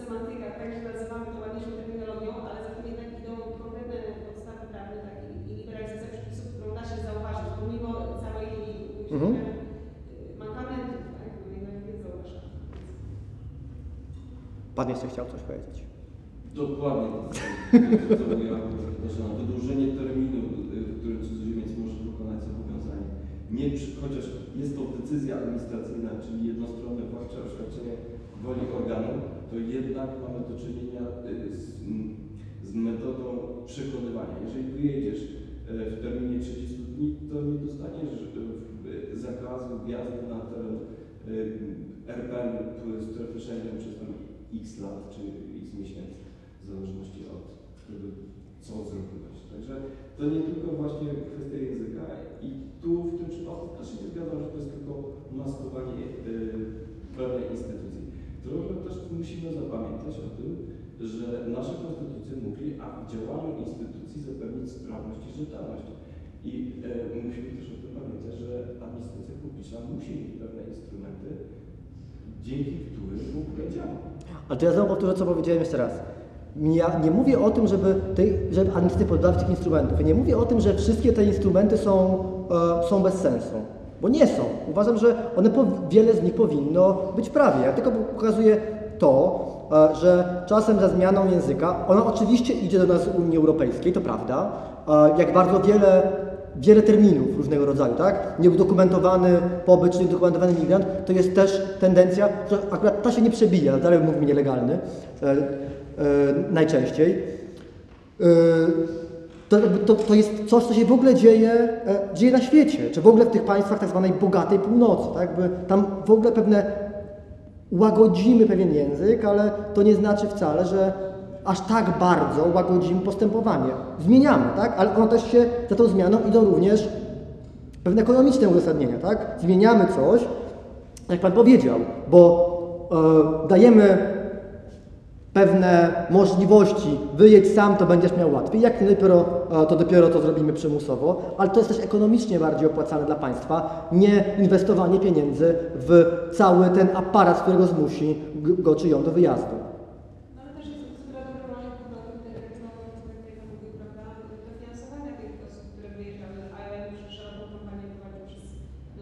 semantyka, tak, że nazywamy to ładniejszą terminologią, ale za tym jednak idą konkretne podstawy prawne, tak, i, i liberalizacja przepisów, którą da się zauważyć, pomimo całej Mhm. mhm. mankamentów, tak, no jednak jest zauważalna. Pan jeszcze chciał coś powiedzieć. Dokładnie Katarzyna. Wydłużenie terminu, y, w którym cudzoziemiec może wykonać zobowiązanie. Nie chociaż jest to decyzja administracyjna, czyli jednostronne władcze oświadczenie woli organu, to jednak mamy do czynienia y, z, z metodą przekonywania. Jeżeli wyjedziesz y, w terminie 30 dni, to nie dostaniesz zakazu wjazdu na teren RP lub strefy Schengen przez tam x lat czy x miesięcy, w zależności od tego, co zrobiłeś. Także to nie tylko właśnie kwestia języka i tu w tym przypadku też się zgadzam, że to jest tylko maskowanie y, pewnej instytucji. Trochę też musimy zapamiętać o tym, że nasze konstytucje mówi, a działaniu instytucji zapewnić sprawność i rzetelność. I y, musimy też o tym pamiętać, że administracja publiczna musi mieć pewne instrumenty, dzięki którym ogóle działa. Ale to ja znowu powtórzę, co powiedziałem jeszcze raz. Ja nie mówię o tym, żeby, tej, żeby instrumentów. Ja nie mówię o tym, że wszystkie te instrumenty są, e, są bez sensu. Bo nie są. Uważam, że one wiele z nich powinno być prawie. Ja tylko pokazuję to, e, że czasem za zmianą języka, ona oczywiście idzie do nas z Unii Europejskiej, to prawda, e, jak bardzo wiele, wiele terminów różnego rodzaju, tak? Nieudokumentowany pobyt czy nieudokumentowany migrant, to jest też tendencja, że akurat ta się nie przebija, dalej mówimy nielegalny, e, e, najczęściej. E, to, to, to jest coś, co się w ogóle dzieje, e, dzieje na świecie, czy w ogóle w tych państwach tak zwanej bogatej północy, tak? Jakby tam w ogóle pewne łagodzimy pewien język, ale to nie znaczy wcale, że aż tak bardzo łagodzimy postępowanie. Zmieniamy, tak? Ale ono też się, za tą zmianą idą również pewne ekonomiczne uzasadnienia, tak? Zmieniamy coś, jak Pan powiedział, bo e, dajemy pewne możliwości, wyjedź sam, to będziesz miał łatwiej. Jak dopiero, e, to dopiero to zrobimy przymusowo, ale to jest też ekonomicznie bardziej opłacalne dla państwa, nie inwestowanie pieniędzy w cały ten aparat, którego zmusi go czy ją do wyjazdu. No ale też jest procedura dobrowolnych powrotów, tak jak znowu tutaj to mówił, prawda, dofinansowania tych osób, które wyjeżdżały, a ja już szeroką kampanię prowadził przez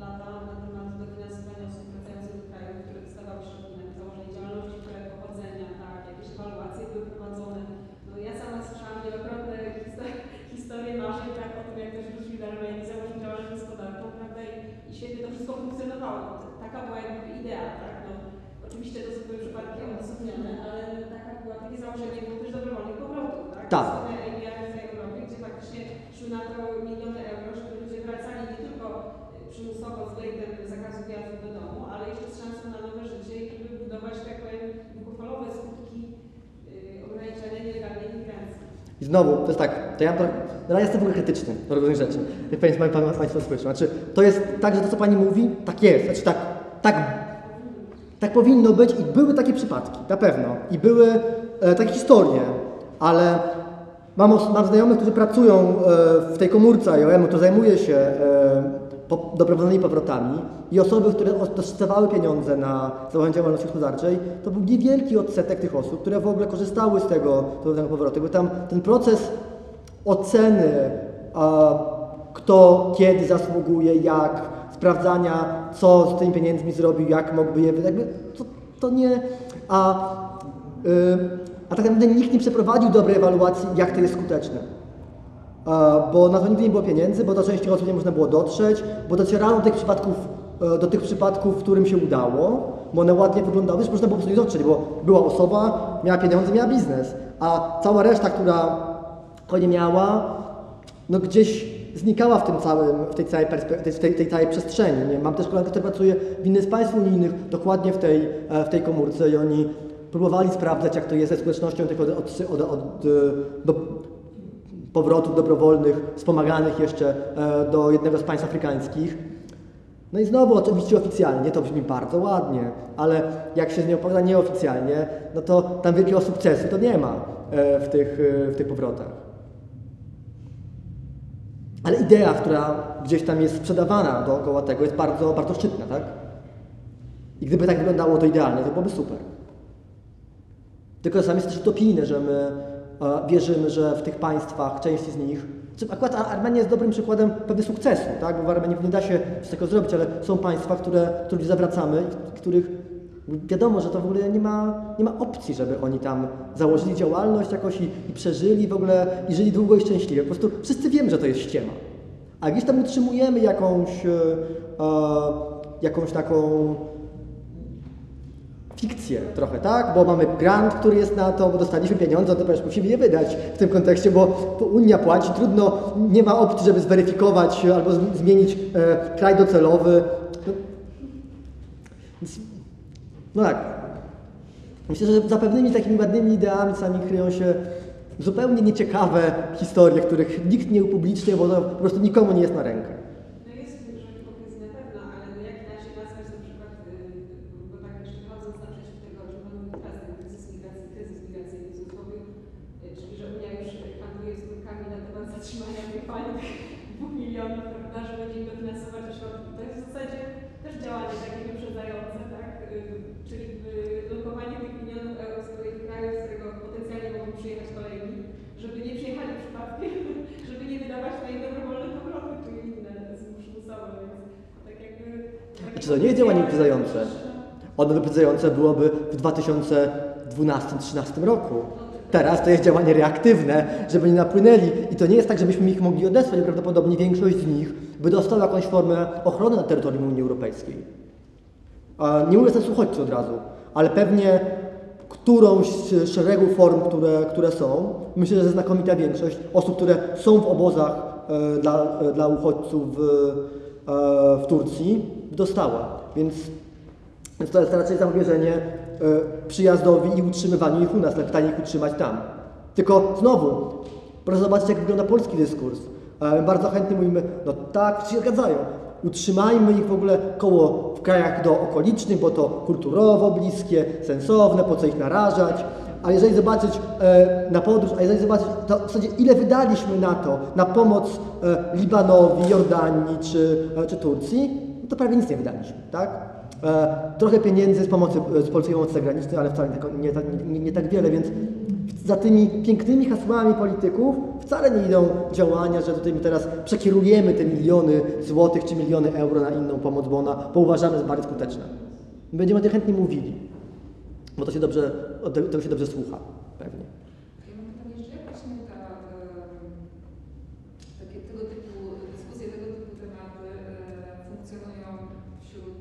lata na temat dofinansowania osób wracających do kraju, które dostawały środki na założenie działalności, które pochodzenia, tak, jakieś ewaluacje były prowadzone. No ja sama słyszałam wielokrotne histo- historie marzeń, tak, o tym, jak też wrócili do Armenii, założyli działalność gospodarczą, prawda, i, i świetnie to wszystko funkcjonowało. Taka była jakby idea, tak, no. Oczywiście to są były przypadki odosobnione, ale taka była, takie założenie było też dobrowolnych powrotów, tak? EIR w Europie, gdzie faktycznie miliony euro, żeby ludzie wracali nie tylko przymusowo z zakazu wjazdu do domu, ale z na nowe życie i żeby budować, długofalowe skutki nielegalnej. I znowu, to jest tak, to ja, no ja jestem w ogóle krytyczny do różnych rzeczy. Jak Państwo, pan, państwo słyszą. Znaczy, to jest tak, że to, co Pani mówi, tak jest. Znaczy, tak, tak, tak powinno być i były takie przypadki, na pewno. I były e, takie historie, ale mam, mam znajomych, którzy pracują e, w tej komórce IOM, to zajmuje się e, dobrowolnymi powrotami i osoby, które os- dostawały pieniądze na założenie działalności gospodarczej, to był niewielki odsetek tych osób, które w ogóle korzystały z tego dobrowolnego powrotu. Bo tam ten proces oceny, a, kto kiedy zasługuje, jak, sprawdzania, co z tymi pieniędzmi zrobił, jak mógłby je wydać, to, to nie... A, y, a tak naprawdę nikt nie przeprowadził dobrej ewaluacji, jak to jest skuteczne. Bo na to nigdy nie było pieniędzy, bo do części osób nie można było dotrzeć, bo docierano do tych przypadków, e, do tych przypadków, którym się udało, bo one ładnie wyglądały, że można było po prostu nie dotrzeć, bo była osoba, miała pieniądze, miała biznes, a cała reszta, która go nie miała, no gdzieś znikała w tym całym, w tej całej, w tej, tej całej przestrzeni. Nie? Mam też kolegę, który pracuje w innym z państw unijnych, dokładnie w tej, e, w tej komórce i oni próbowali sprawdzać, jak to jest ze skutecznością tych od, od, od, od, do, powrotów dobrowolnych, wspomaganych jeszcze e, do jednego z państw afrykańskich. No i znowu oczywiście oficjalnie to brzmi bardzo ładnie, ale jak się z nią opowiada nieoficjalnie, no to tam wielkiego sukcesu to nie ma e, w tych, e, w tych powrotach. Ale idea, która gdzieś tam jest sprzedawana dookoła tego jest bardzo, bardzo szczytna, tak? I gdyby tak wyglądało to idealnie, to byłoby super. Tylko czasami jest też utopijne, że my e, wierzymy, że w tych państwach, części z nich, akurat Ar- Armenia jest dobrym przykładem pewnego sukcesu, tak? bo w Armenii nie da się tego zrobić, ale są państwa, które, których zawracamy, których Wiadomo, że to w ogóle nie ma, nie ma opcji, żeby oni tam założyli działalność jakoś i, i przeżyli w ogóle i żyli długo i szczęśliwie. Po prostu wszyscy wiemy, że to jest ściema. A gdzieś tam utrzymujemy jakąś, e, e, jakąś taką fikcję trochę, tak? Bo mamy grant, który jest na to, bo dostaliśmy pieniądze, to przecież musimy je wydać w tym kontekście, bo Unia płaci, trudno, nie ma opcji, żeby zweryfikować albo zmienić e, kraj docelowy. No, więc, no tak. Myślę, że za pewnymi takimi ładnymi ideami sami kryją się zupełnie nieciekawe historie, których nikt nie upublicznia, bo to po prostu nikomu nie jest na rękę. No jest że hipokryzja na pewno, ale no jak inaczej nazwać na przykład, yy, bo tak jeszcze chodząc naprzeciw tego, o czym mówimy teraz, ten kryzys migracji, kryzys migracyjny w cudzysłowie, yy, czyli że Unia już handluje z górkami na temat zatrzymania tych fajnych dwóch milionów, prawda, że będzie im dofinansować ze środków. To jest w zasadzie też działanie takie wyprzedzające, tak, yy, czyli yy, lokowanie tych milionów euro z których kraju, z którego potencjalnie mogą przyjechać kolejni, żeby nie przyjechali przypadkiem, żeby nie wydawać na ich dobrowolne powroty, czy inne przymusowe, więc tak jakby... To nie działanie wyprzedzające? Ono wyprzedzające byłoby w 2012-2013 roku. Teraz to jest działanie reaktywne, żeby nie napłynęli. I to nie jest tak, żebyśmy ich mogli odesłać. Prawdopodobnie większość z nich by dostała jakąś formę ochrony na terytorium Unii Europejskiej. Nie mówię teraz uchodźcy od razu, ale pewnie którąś z szeregu form, które, które są, myślę, że znakomita większość osób, które są w obozach e, dla, e, dla uchodźców w, e, w Turcji, dostała. Więc, to jest raczej zamierzenie e, przyjazdowi i utrzymywaniu ich u nas, na pytanie ich utrzymać tam. Tylko znowu, proszę zobaczyć, jak wygląda polski dyskurs. E, Bardzo chętnie mówimy, no tak, się zgadzają. Utrzymajmy ich w ogóle koło w krajach do okolicznych, bo to kulturowo bliskie, sensowne, po co ich narażać. A jeżeli zobaczyć e, na podróż, a jeżeli zobaczyć, to w zasadzie ile wydaliśmy na to, na pomoc e, Libanowi, Jordanii czy, e, czy Turcji, to prawie nic nie wydaliśmy, tak? E, trochę pieniędzy z pomocy, z polskiej pomocy zagranicznej, ale wcale nie, tak- nie, nie tak wiele, więc za tymi pięknymi hasłami polityków wcale nie idą działania, że tutaj my teraz przekierujemy te miliony złotych czy miliony euro na inną pomoc, bo ona bo uważamy za bardziej skuteczna. Będziemy o tym chętnie mówili, bo to się dobrze, tego się dobrze słucha, pewnie. Ja mam pytanie jeszcze, jak właśnie ta, em, takie, tego typu dyskusje, tego typu tematy e, funkcjonują wśród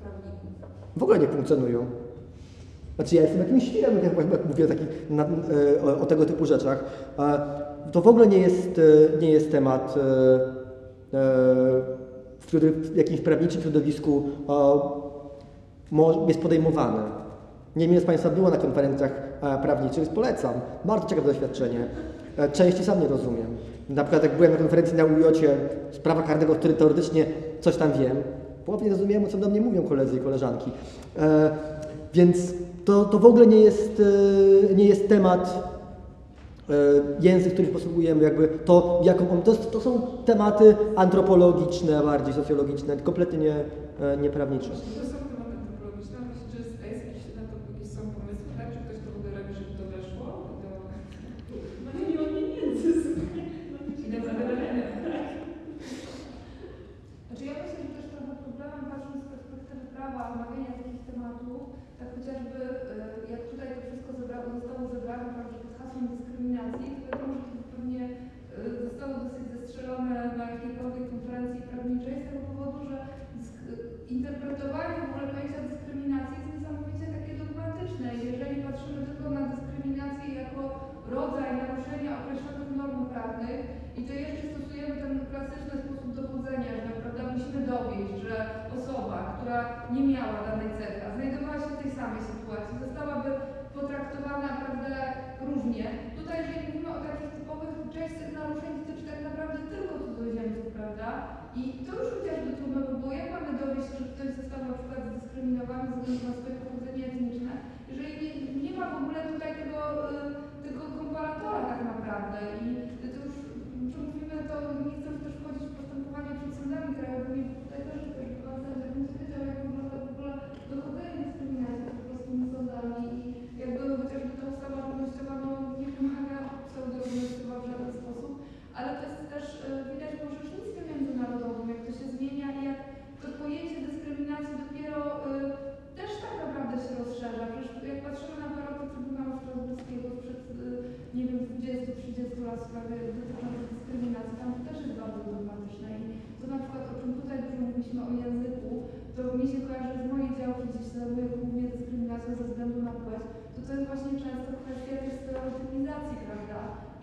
prawników? W ogóle nie funkcjonują. Znaczy ja jestem jakimś świrem, jak, jak mówię taki, na, e, o, o tego typu rzeczach. To w ogóle nie jest, e, nie jest temat, e, w którym w jakimś prawniczym środowisku jest podejmowany. Nie wiem, z Państwa było na konferencjach prawniczych, więc polecam. Bardzo ciekawe doświadczenie. Części sam nie rozumiem. Na przykład jak byłem na konferencji na UJ-cie z prawa karnego, w którym teoretycznie coś tam wiem, połowę nie rozumiałem, co do mnie mówią koledzy i koleżanki. E, więc to, to w ogóle nie jest, e, nie jest temat e, język, który posługujemy, jakby to, jaką on, to, to są tematy antropologiczne, bardziej socjologiczne, kompletnie nie, e, nieprawnicze. To są tematy antropologiczne, a myślę, że jest, a jest jakiś, na to jakieś są pomysły, tak? Czy ktoś to w ogóle robi, żeby to weszło? Do... No nie ma pieniędzy, słuchaj. No to się I do nie zadawania. Znaczy ja myślę, że też trochę problemem patrząc z perspektywy prawa, omawiania takich tematów, tak chociażby e, jak tutaj to wszystko zebrało, zostało zebrane prawda, pod hasłem dyskryminacji, to wiadomo, że to pewnie e, zostało dosyć zestrzelone na jakiejkolwiek konferencji prawniczej z tego powodu, że interpretowanie w ogóle pojęcia dyskryminacji jest niesamowicie takie dogmatyczne. Jeżeli patrzymy tylko na dyskryminację jako rodzaj naruszenia określonych norm prawnych i to jeszcze stosujemy ten klasyczny sposób dowodzenia, że musimy dowieść, że osoba, która nie miała danej cechy, a znajdowała się w tej samej sytuacji, zostałaby potraktowana naprawdę różnie. Tutaj, jeżeli mówimy o takich typowych, część z tych naruszeń dotyczy tak naprawdę tylko cudzoziemców, prawda? I to już chociażby trudno by było, jak mamy dowieść, że ktoś został na przykład zdyskryminowany ze względu na swoje pochodzenie etniczne, jeżeli nie, nie ma w ogóle tutaj tego, y, tego komparatora tak naprawdę. I to już, czy mówimy, to nie przed sądami krajowymi, tutaj dlatego, że pan sędzia bym wiedział, jak wygląda w ogóle dochodzenie dyskryminacji pod polskimi sądami i jakby chociażby ta ustawa równościowa no, nie wymaga pseudo-równościowa w żaden sposób, ale to jest też, e, widać było rzecznictwie międzynarodowym, jak to się zmienia i jak to pojęcie dyskryminacji dopiero y, też tak naprawdę się rozszerza. Przecież jak patrzymy na wyroki Trybunału Strasburskiego sprzed, y, nie wiem, 20-30 lat w sprawie dotyczącej dyskryminacji, tam też jest bardzo dogmatyczne mówiliśmy o języku, to mi się kojarzy z mojej działki, gdzie się zajmuję głównie dyskryminacją ze względu na płeć, to to jest właśnie często kwestia też stereotypizacji, prawda?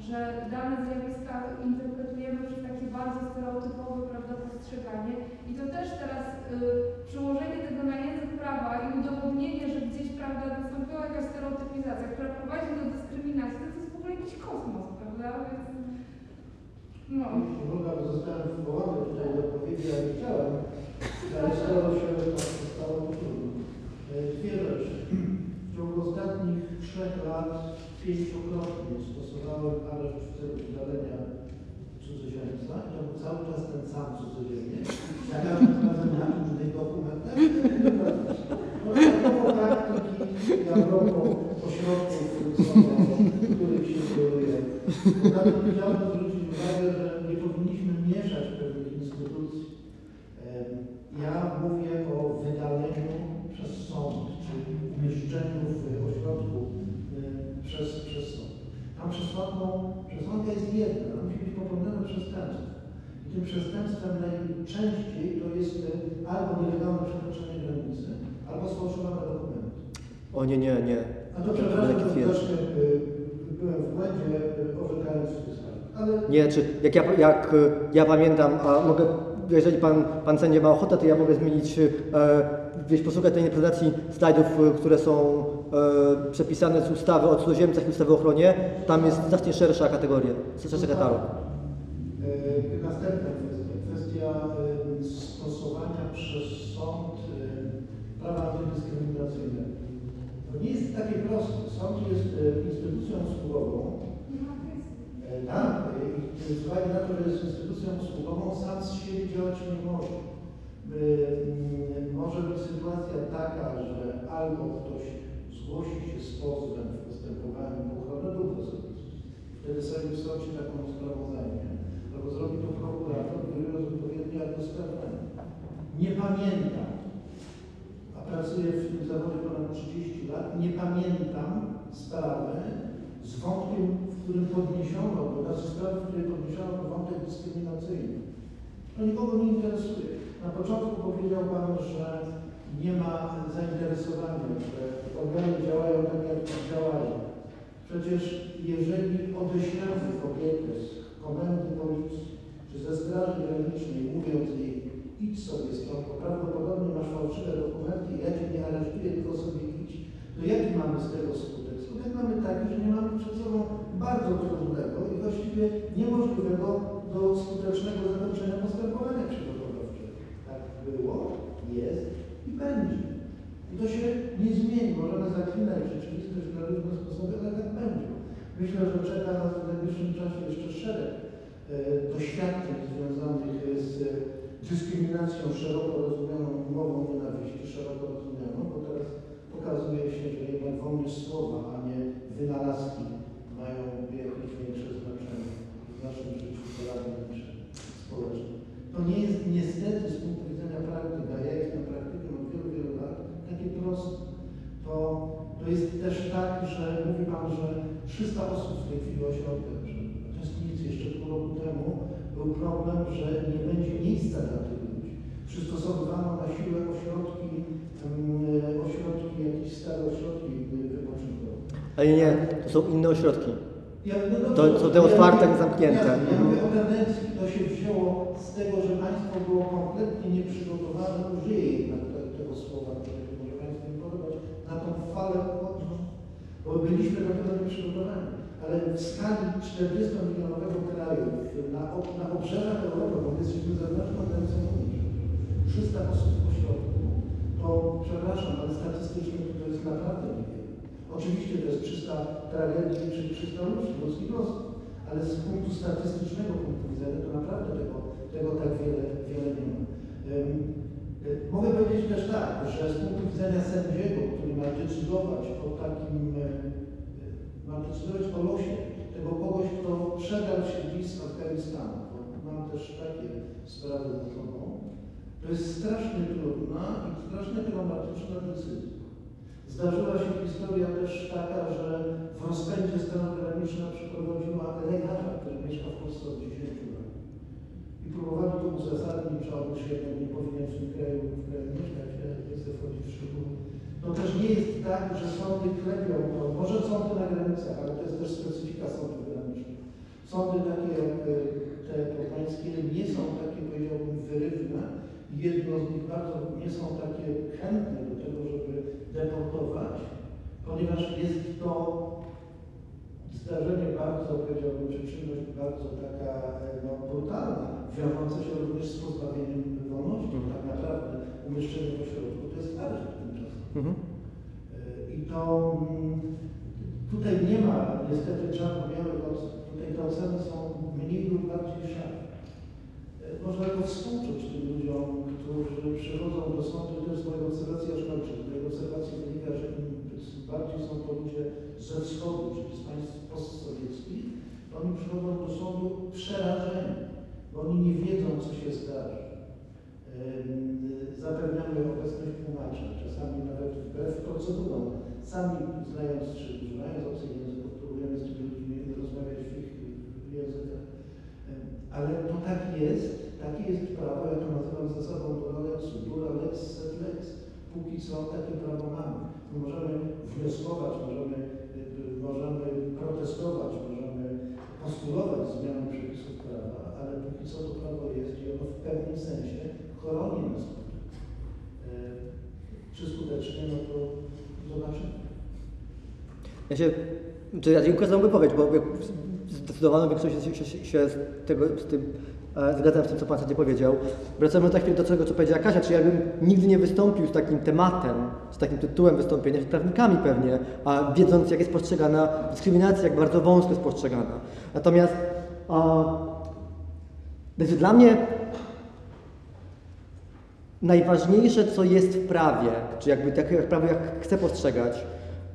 Że dane zjawiska interpretujemy przez takie bardzo stereotypowe, prawda, postrzeganie i to też teraz y, przełożenie tego na język prawa i udowodnienie, że gdzieś, prawda, nastąpiła jakaś stereotypizacja, która prowadzi do dyskryminacji, to jest w ogóle jakiś kosmos, prawda? Więc, no. Mogę, bo zostałem wywołany tutaj do odpowiedzi, nie chciałem, ale stało się, to stało trudno. E, Dwie rzeczy. W ciągu ostatnich trzech lat pięciokrotnie stosowałem areszt w celu wydalenia cudzoziemca i to był cały czas ten sam cudzoziemiec. Ja każdym razem na innych dokumentach. No, taką praktyki ja propos ośrodków których się kieruje. Ponadto chciałbym zwrócić uwagę, że nie powinniśmy mieszać pewnych instytucji. Ja mówię o wydaleniu przez sąd, czy umieszczeniu w ośrodku przez, przez sąd. Tam przesłanką, przesłanka jest jedna, ona musi być popełnione przestępstwo. I tym przestępstwem najczęściej to jest albo nielegalne przekroczenie granicy, albo sfałszowane dokumenty. O nie, nie, nie. A to przepraszam, to y, byłem w błędzie, orzekając Nie, czy jak ja, jak y, ja pamiętam, a mogę, jeżeli pan, pan sędzia ma ochotę, to ja mogę zmienić, e, gdzieś posłuchać tej prezentacji slajdów, y, które są e, przepisane z ustawy o cudzoziemcach i ustawy o ochronie. Tam jest znacznie szersza kategoria, szerszy katalog. y, następna kwestia, kwestia y, stosowania przez sąd y, prawa antydyskryminacyjnego. To nie jest takie proste. Sąd jest y, instytucją usługową, Nie ma kwestii. E, Tak, i z uwagi na to, że jest instytucją usługową, sam z siebie działać nie może. Y, Może być sytuacja taka, że albo ktoś zgłosi się z pozwem w postępowaniu o ochronę dóbr osobistych, wtedy sobie w sądzie taką sprawą albo zrobi to prokurator, kierując odpowiedni akt oskarżenia. Nie pamiętam, a pracuję w tym zawodzie ponad 30 lat, nie pamiętam sprawy z wątkiem, w którym podniesiono, to znaczy sprawy, w której podniesiono wątek dyskryminacyjny. To nikogo nie interesuje. Na początku powiedział Pan, że nie ma zainteresowania, że organy działają tak, jak działają. Przecież jeżeli odeślemy kobietę z komendy policji, czy ze straży granicznej, mówiąc jej, idź sobie stąd, prawdopodobnie masz fałszywe dokumenty, ja cię nie aresztuję, tylko sobie idź, to jaki mamy z tego skutek? Skutek mamy taki, że nie mamy przed sobą bardzo trudnego i właściwie niemożliwego do skutecznego zakończenia postępowania przygotowawczego. Tak było, jest i będzie. I to się nie zmieni. Możemy zaklinać rzeczywistość na różne sposoby, ale tak będzie. Myślę, że czeka nas w najbliższym czasie jeszcze szereg e, doświadczeń związanych z dyskryminacją szeroko rozumianą mową nienawiści, szeroko rozumianą, bo teraz okazuje się, że jednak wolność słowa, a nie wynalazki mają jakieś większe znaczenie w naszym życiu polarnym czy społecznym. To nie jest niestety z punktu widzenia praktyki, a ja jestem praktykiem od wielu, wielu lat, takie proste. To, to jest też tak, że mówi Pan, że 300 osób w tej chwili ośrodkach, że to jest nic, jeszcze pół roku temu był problem, że nie będzie miejsca dla tych ludzi. Przystosowywano na siłę ośrodki, ośrodki, jakieś stare ośrodki. Ale nie, to są inne ośrodki. No To są te otwarte, nie zamknięte. Ja, mówię o tendencji, to się wzięło z tego, że państwo było kompletnie nieprzygotowane, użyję jednak te, tego słowa, które może Państwu nie podobać, na tą falę uchodźców, bo byliśmy do tego nieprzygotowani. Ale w skali 40-milionowego kraju, na, na obrzeżach Europy, bo my jesteśmy zewnętrzną granicą Unii, 300 osób w ośrodku, to przepraszam, ale statystycznie to jest naprawdę. Oczywiście to jest 300 tragedii czy 300 ludzi, ludzkich losów, ale z punktu statystycznego punktu widzenia to naprawdę tego, tego tak wiele, wiele nie ma. Y, Mogę powiedzieć też tak, że z punktu widzenia sędziego, który ma decydować o takim, y, y, ma decydować o losie tego kogoś, kto przedarł się gdzieś z Afganistanu, mam też takie sprawy za sobą, to jest strasznie trudna i strasznie traumatyczna decyzja. Zdarzyła się historia też taka, że w rozpędzie Straż Graniczna przeprowadziła lekarza, który mieszka w Polsce od 10 lat. I próbowali to uzasadnić czy on się jednak nie powinien w tym kraju, w kraju mieszkać, nie chcę wchodzić w szczegóły. To też nie jest tak, że sądy klepią, no, może sądy na granicach, ale to jest też specyfika sądów granicznych. Sądy takie jak e, te poznańskie nie są takie, powiedziałbym, wyrywne. Jedno z nich bardzo nie są takie chętne deportować, ponieważ jest to zdarzenie bardzo, powiedziałbym, czy czynność bardzo taka no, brutalna, wiążąca się również z pozbawieniem wolności. Mhm. Tak naprawdę umieszczenie w ośrodku to jest areszt tymczasem. Mhm. E, I to mm, tutaj nie ma niestety czarno-białych ocen. Tutaj te oceny są mniej lub bardziej szare. Można tylko współczuć tym ludziom, którzy przychodzą do sądu, to jest moja obserwacja, aż kończę. Z mojej obserwacji wynika, że im bardziej są to ludzie ze wschodu, czyli z państw postsowieckich, oni przychodzą do sądu przerażeni, bo oni nie wiedzą, co się zdarzy. Ym, Zapewniamy obecność tłumacza, czasami nawet wbrew procedurom. Sami znając czy używając obcych języków, próbujemy z tymi ludźmi rozmawiać w ich językach. Ale to tak jest, takie jest prawo, ja to nazywam zasadą dura lex, dura lex. Póki co takie prawo mamy. My możemy wnioskować, możemy, możemy protestować, możemy postulować zmiany przepisów prawa, ale póki co to prawo jest i ono w pewnym sensie chroni nas. E, Czy skutecznie, no to zobaczymy. Ja się, czy ja dziękuję za wypowiedź, bo zdecydowaną większość się, się, się z, tego, z tym zgadzam z tym, co Pan wtedy powiedział. Wracamy na chwilę do tego, co powiedziała Kasia, czy ja bym nigdy nie wystąpił z takim tematem, z takim tytułem wystąpienia, z prawnikami pewnie, a wiedząc, jak jest postrzegana dyskryminacja, jak bardzo wąsko jest postrzegana. Natomiast a, znaczy dla mnie najważniejsze, co jest w prawie, czy jakby tak jak prawo jak chcę postrzegać,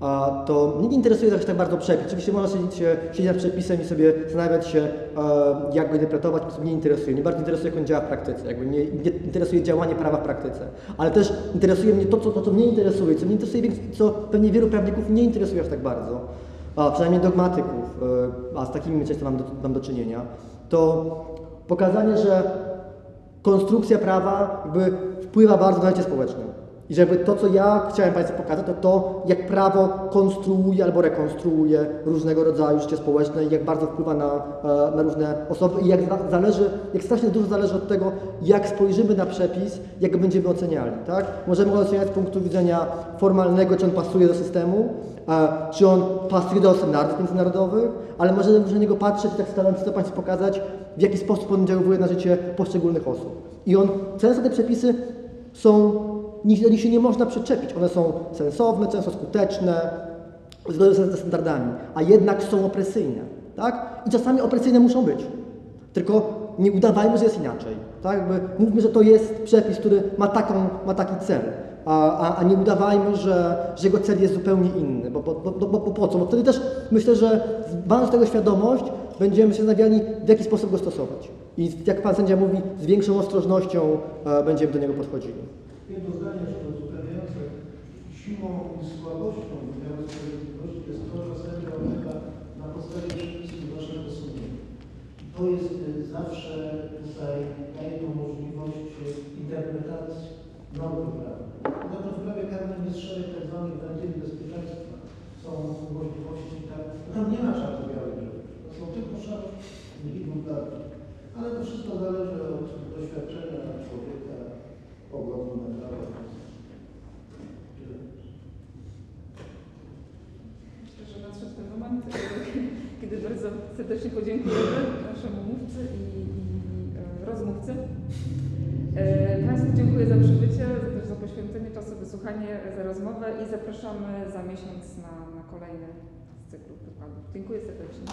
a to mnie nie interesuje aż tak bardzo przepis. Oczywiście można siedzieć, siedzieć nad przepisem i sobie zastanawiać się, e, jak go interpretować, po mnie interesuje. Mnie bardzo interesuje, jak on działa w praktyce. Jakby mnie nie interesuje działanie prawa w praktyce. Ale też interesuje mnie to, co, to, co mnie interesuje, co mnie interesuje, co pewnie wielu prawników nie interesuje aż tak bardzo, a przynajmniej dogmatyków, e, a z takimi często mam do, mam do czynienia, to pokazanie, że konstrukcja prawa jakby wpływa bardzo na życie społeczne. I żeby to, co ja chciałem Państwu pokazać, to to, jak prawo konstruuje albo rekonstruuje różnego rodzaju życie społeczne i jak bardzo wpływa na, e, na różne osoby i jak za- zależy, jak strasznie dużo zależy od tego, jak spojrzymy na przepis, jak go będziemy oceniali, tak? Możemy go oceniać z punktu widzenia formalnego, czy on pasuje do systemu, e, czy on pasuje do standardów międzynarodowych, ale możemy na niego patrzeć, tak staram się to Państwu pokazać, w jaki sposób on oddziałuje na życie poszczególnych osób. I on, często te przepisy są, nich- do nich się nie można przyczepić. One są sensowne, często skuteczne, zgodne ze standardami, a jednak są opresyjne, tak? I czasami opresyjne muszą być. Tylko nie udawajmy, że jest inaczej, tak? Jakby mówmy, że to jest przepis, który ma, taką, ma taki cel, a, a, a nie udawajmy, że, że jego cel jest zupełnie inny, bo, bo, bo, bo, bo po co? Bo wtedy też myślę, że mając tego świadomość, będziemy się zastanawiali, w jaki sposób go stosować. I jak Pan sędzia mówi, z większą ostrożnością e, będziemy do niego podchodzili. Jedno zdanie jeszcze uzupełniające. Siłą i słabością wymiaru sprawiedliwości jest to, że sędzia orzeka na podstawie przepisów własnego sumienia. To jest y, zawsze tutaj, daje możliwość interpretacji normy prawnej. To w prawie karnym jest szereg tak zwanych wentyli bezpieczeństwa. Są możliwości, tak, tam nie ma czarno-białych rzeczy. To są tylko lub bardziej. Ale to wszystko zależy od doświadczenia człowieka, na prawo. Myślę, że nadszedł ten moment, kiedy bardzo serdecznie podziękujemy naszemu mówcy i, i e, rozmówcy. E, Państwu dziękuję za przybycie, też za poświęcenie czasu, wysłuchanie, za rozmowę i zapraszamy za miesiąc na, na kolejny z cyklu wykładów. Dziękuję serdecznie.